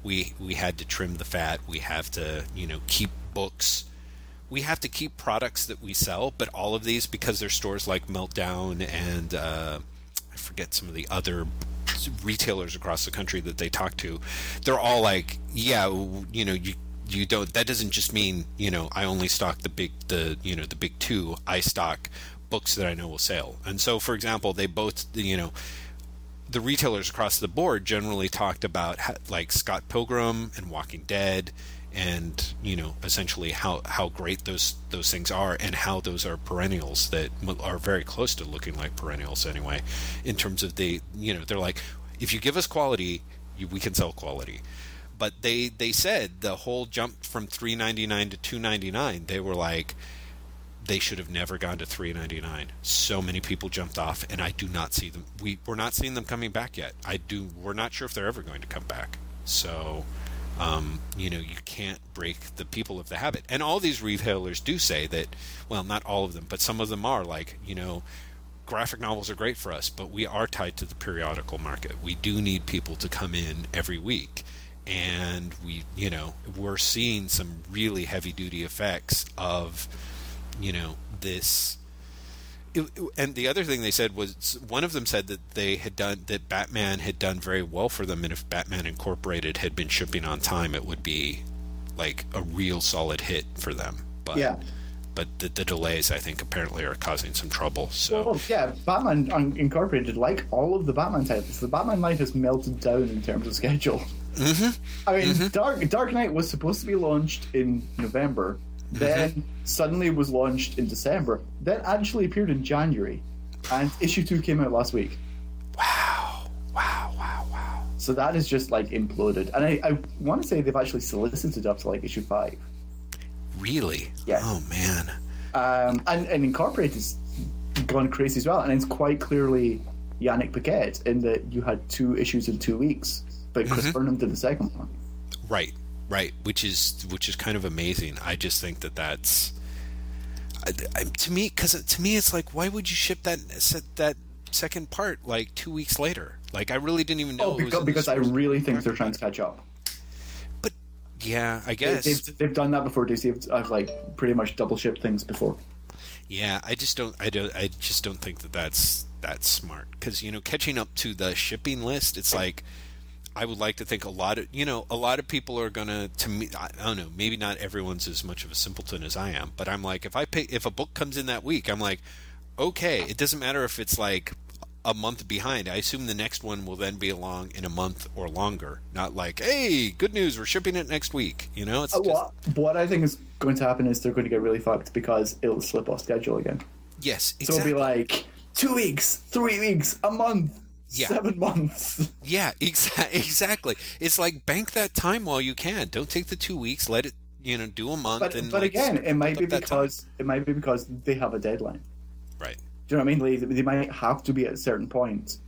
we we had to trim the fat. We have to you know keep books. We have to keep products that we sell, but all of these because they're stores like Meltdown and uh, I forget some of the other retailers across the country that they talk to, they're all like, yeah, you know, you you don't. That doesn't just mean you know I only stock the big the you know the big two. I stock books that I know will sell. And so, for example, they both you know the retailers across the board generally talked about like Scott Pilgrim and Walking Dead and you know essentially how how great those those things are and how those are perennials that are very close to looking like perennials anyway in terms of the you know they're like if you give us quality you, we can sell quality. But they they said the whole jump from 399 to 299 they were like they should have never gone to 399 so many people jumped off and i do not see them. We we're not seeing them coming back yet. I do we're not sure if they're ever going to come back. So um, you know you can't break the people of the habit. And all these retailers do say that well not all of them but some of them are like you know graphic novels are great for us but we are tied to the periodical market. We do need people to come in every week. And we you know we're seeing some really heavy duty effects of you know this it, and the other thing they said was one of them said that they had done that Batman had done very well for them and if Batman Incorporated had been shipping on time it would be like a real solid hit for them but yeah but the, the delays I think apparently are causing some trouble so well, yeah Batman Incorporated like all of the Batman titles the Batman line has melted down in terms of schedule Mm-hmm. I mean, Mm-hmm. Dark Dark Knight was supposed to be launched in November, then Mm-hmm. suddenly was launched in December, then actually appeared in January, and issue two came out last week. wow wow wow wow So that is just like imploded, and I, I want to say they've actually solicited up to like issue five, really Yeah. oh man um, and and Incorporated's gone crazy as well, and it's quite clearly Yanick Paquette in that you had two issues in two weeks, but Chris Mm-hmm. Burnham did the second one. Right, right. Which is which is kind of amazing. I just think that that's I, I, to me because to me it's like why would you ship that that second part like two weeks later? Like I really didn't even know. Oh, it was because, because I really think they're trying to catch up. But yeah, I guess. They've, they've done that before. DC have, have like pretty much double shipped things before. Yeah, I just don't. I don't. I just don't think that that's that's smart because you know catching up to the shipping list, it's like I would like to think a lot of you know a lot of people are gonna to me. I don't know. Maybe not everyone's as much of a simpleton as I am, but I'm like if I pay if a book comes in that week, I'm like okay. It doesn't matter if it's like a month behind. I assume the next one will then be along in a month or longer. Not like, hey, good news, we're shipping it next week. You know, it's Uh, just, what, what I think is going to happen is they're going to get really fucked because it'll slip off schedule again. yes, So it'll be like two weeks, three weeks, a month, Yeah. seven months. Yeah, exa- exactly. It's like bank that time while you can. Don't take the two weeks. Let it, you know, do a month. But, and but like, again, it might be split that time. because it might be because they have a deadline. right. Do you know what I mean? They, they might have to be at a certain point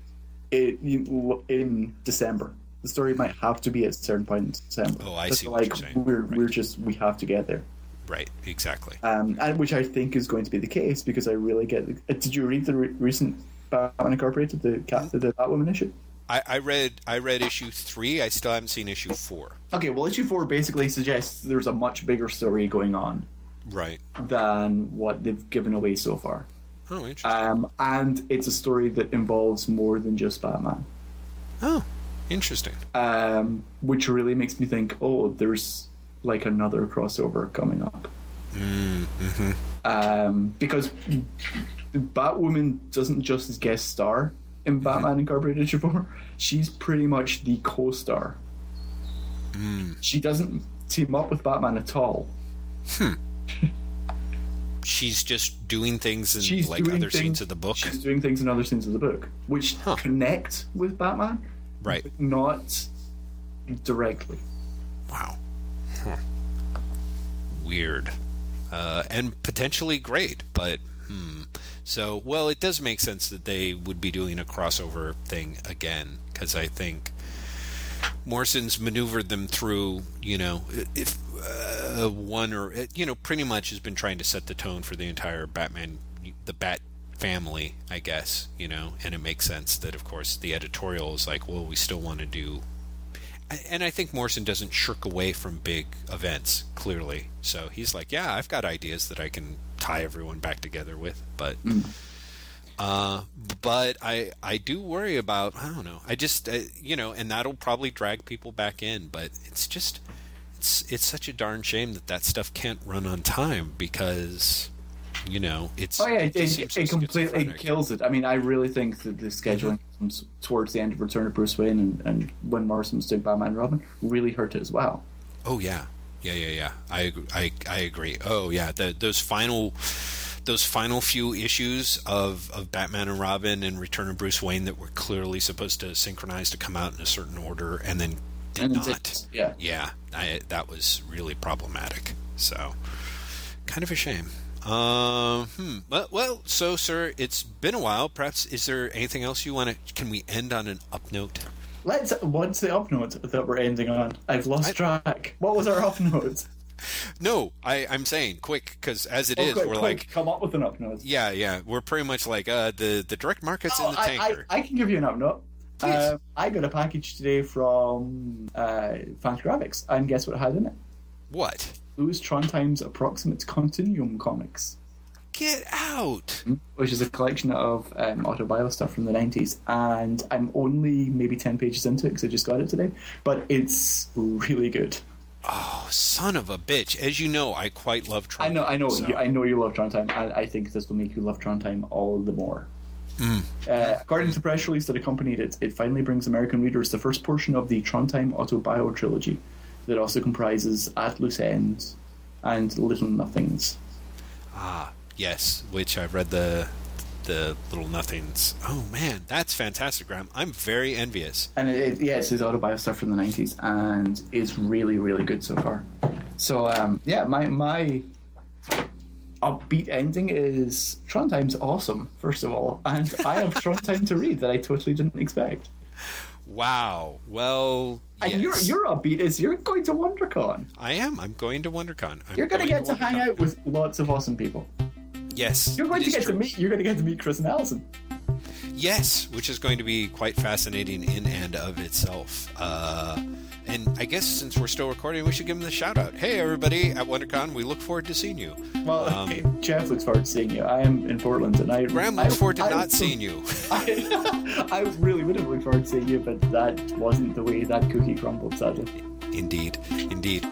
in, in December. The story might have to be at a certain point in December. Oh, I Just see like we're Right. we're just we have to get there. Right. Exactly. um, and which I think is going to be the case because I really get. Uh, did you read the re- recent Batman Incorporated, the cat, the Batwoman issue? I, I read. I read issue three. I still haven't seen issue four. Okay, well, issue four basically suggests there's a much bigger story going on Right. than what they've given away so far, Oh, interesting. um, and it's a story that involves more than just Batman, oh, interesting. um, which really makes me think, oh, there's like another crossover coming up. Mm-hmm. um, because Batwoman doesn't just guest star in Batman Incorporated four. She's pretty much the co-star. She doesn't team up with Batman at all. She's just doing things in She's like other things, scenes of the book. She's doing things in other scenes of the book, which Huh. connect with Batman, Right. but not directly. Wow. Huh. Weird. Uh, and potentially great, but hmm. So, well, it does make sense that they would be doing a crossover thing again, because I think Morrison's maneuvered them through, you know, if. Uh, one or you know pretty much has been trying to set the tone for the entire Batman the Bat family, I guess, you know, and it makes sense that of course the editorial is like, well, we still want to do and I think Morrison doesn't shirk away from big events clearly. So he's like, yeah, I've got ideas that I can tie everyone back together with, but mm. uh, but I I do worry about I don't know. I just uh, you know, and that'll probably drag people back in, but it's just it's it's such a darn shame that that stuff can't run on time because you know it's oh yeah it, it, it completely it kills it. I mean i really think that the scheduling comes towards the end of return of bruce wayne and, and when morrison was doing batman and robin really hurt it as well. Oh yeah yeah yeah yeah i i, I agree oh yeah the, those final those final few issues of, of Batman and Robin and Return of Bruce Wayne that were clearly supposed to synchronize to come out in a certain order and then did and not. Yeah, yeah, I, that was really problematic. So, kind of a shame. Uh, hmm. Well, well, so, sir, it's been a while. Perhaps is there anything else you want to? Can we end on an up note? Let's. What's the up note that we're ending on? I've lost I, track. What was our up note? No, I, I'm saying quick because as it oh, is, quick, we're quick, like come up with an up note. Yeah, yeah, we're pretty much like uh, the the direct markets oh, in the I, tanker. I, I, can give you an up note. Um, I got a package today from uh, Fantagraphics, and guess what it had in it? What? Lewis Trondheim's Approximate Continuum comics. Get out! Which is a collection of um, autobio stuff from the 90s. And I'm only maybe 10 pages into it because I just got it today. But it's really good. Oh, son of a bitch! As you know, I quite love Trondheim. I know, I know, so. you, I know you love Trondheim, and I think this will make you love Trondheim all the more. Mm. Uh, according to the press release that accompanied it, it finally brings American readers the first portion of the Trondheim Autobio trilogy, that also comprises At Loose Ends and Little Nothings. Ah, yes, which I've read the the little nothings. Oh man, that's fantastic, Graeme. I'm very envious. And it, yeah, it's his autobio stuff from the '90s, and it's really, really good so far. So um, yeah, my my upbeat ending is Trondheim's awesome. First of all, and I have Trondheim to read that I totally didn't expect. Wow. Well, and your your upbeat is you're going to WonderCon. I am. I'm going to WonderCon. I'm you're going to get to, to hang out with lots of awesome people. Yes, you're going to get true. to meet. You're going to get to meet Chris Nelson. Yes, which is going to be quite fascinating in and of itself. Uh, and I guess since we're still recording, we should give him the shout out. Hey, everybody at WonderCon, we look forward to seeing you. Well, um, Jeff looks forward to seeing you. I am in Portland, tonight and I. Graeme looks forward to I, not I, seeing you. I, I really would have looked forward to seeing you, but that wasn't the way that cookie crumbled, sadly. Indeed, indeed.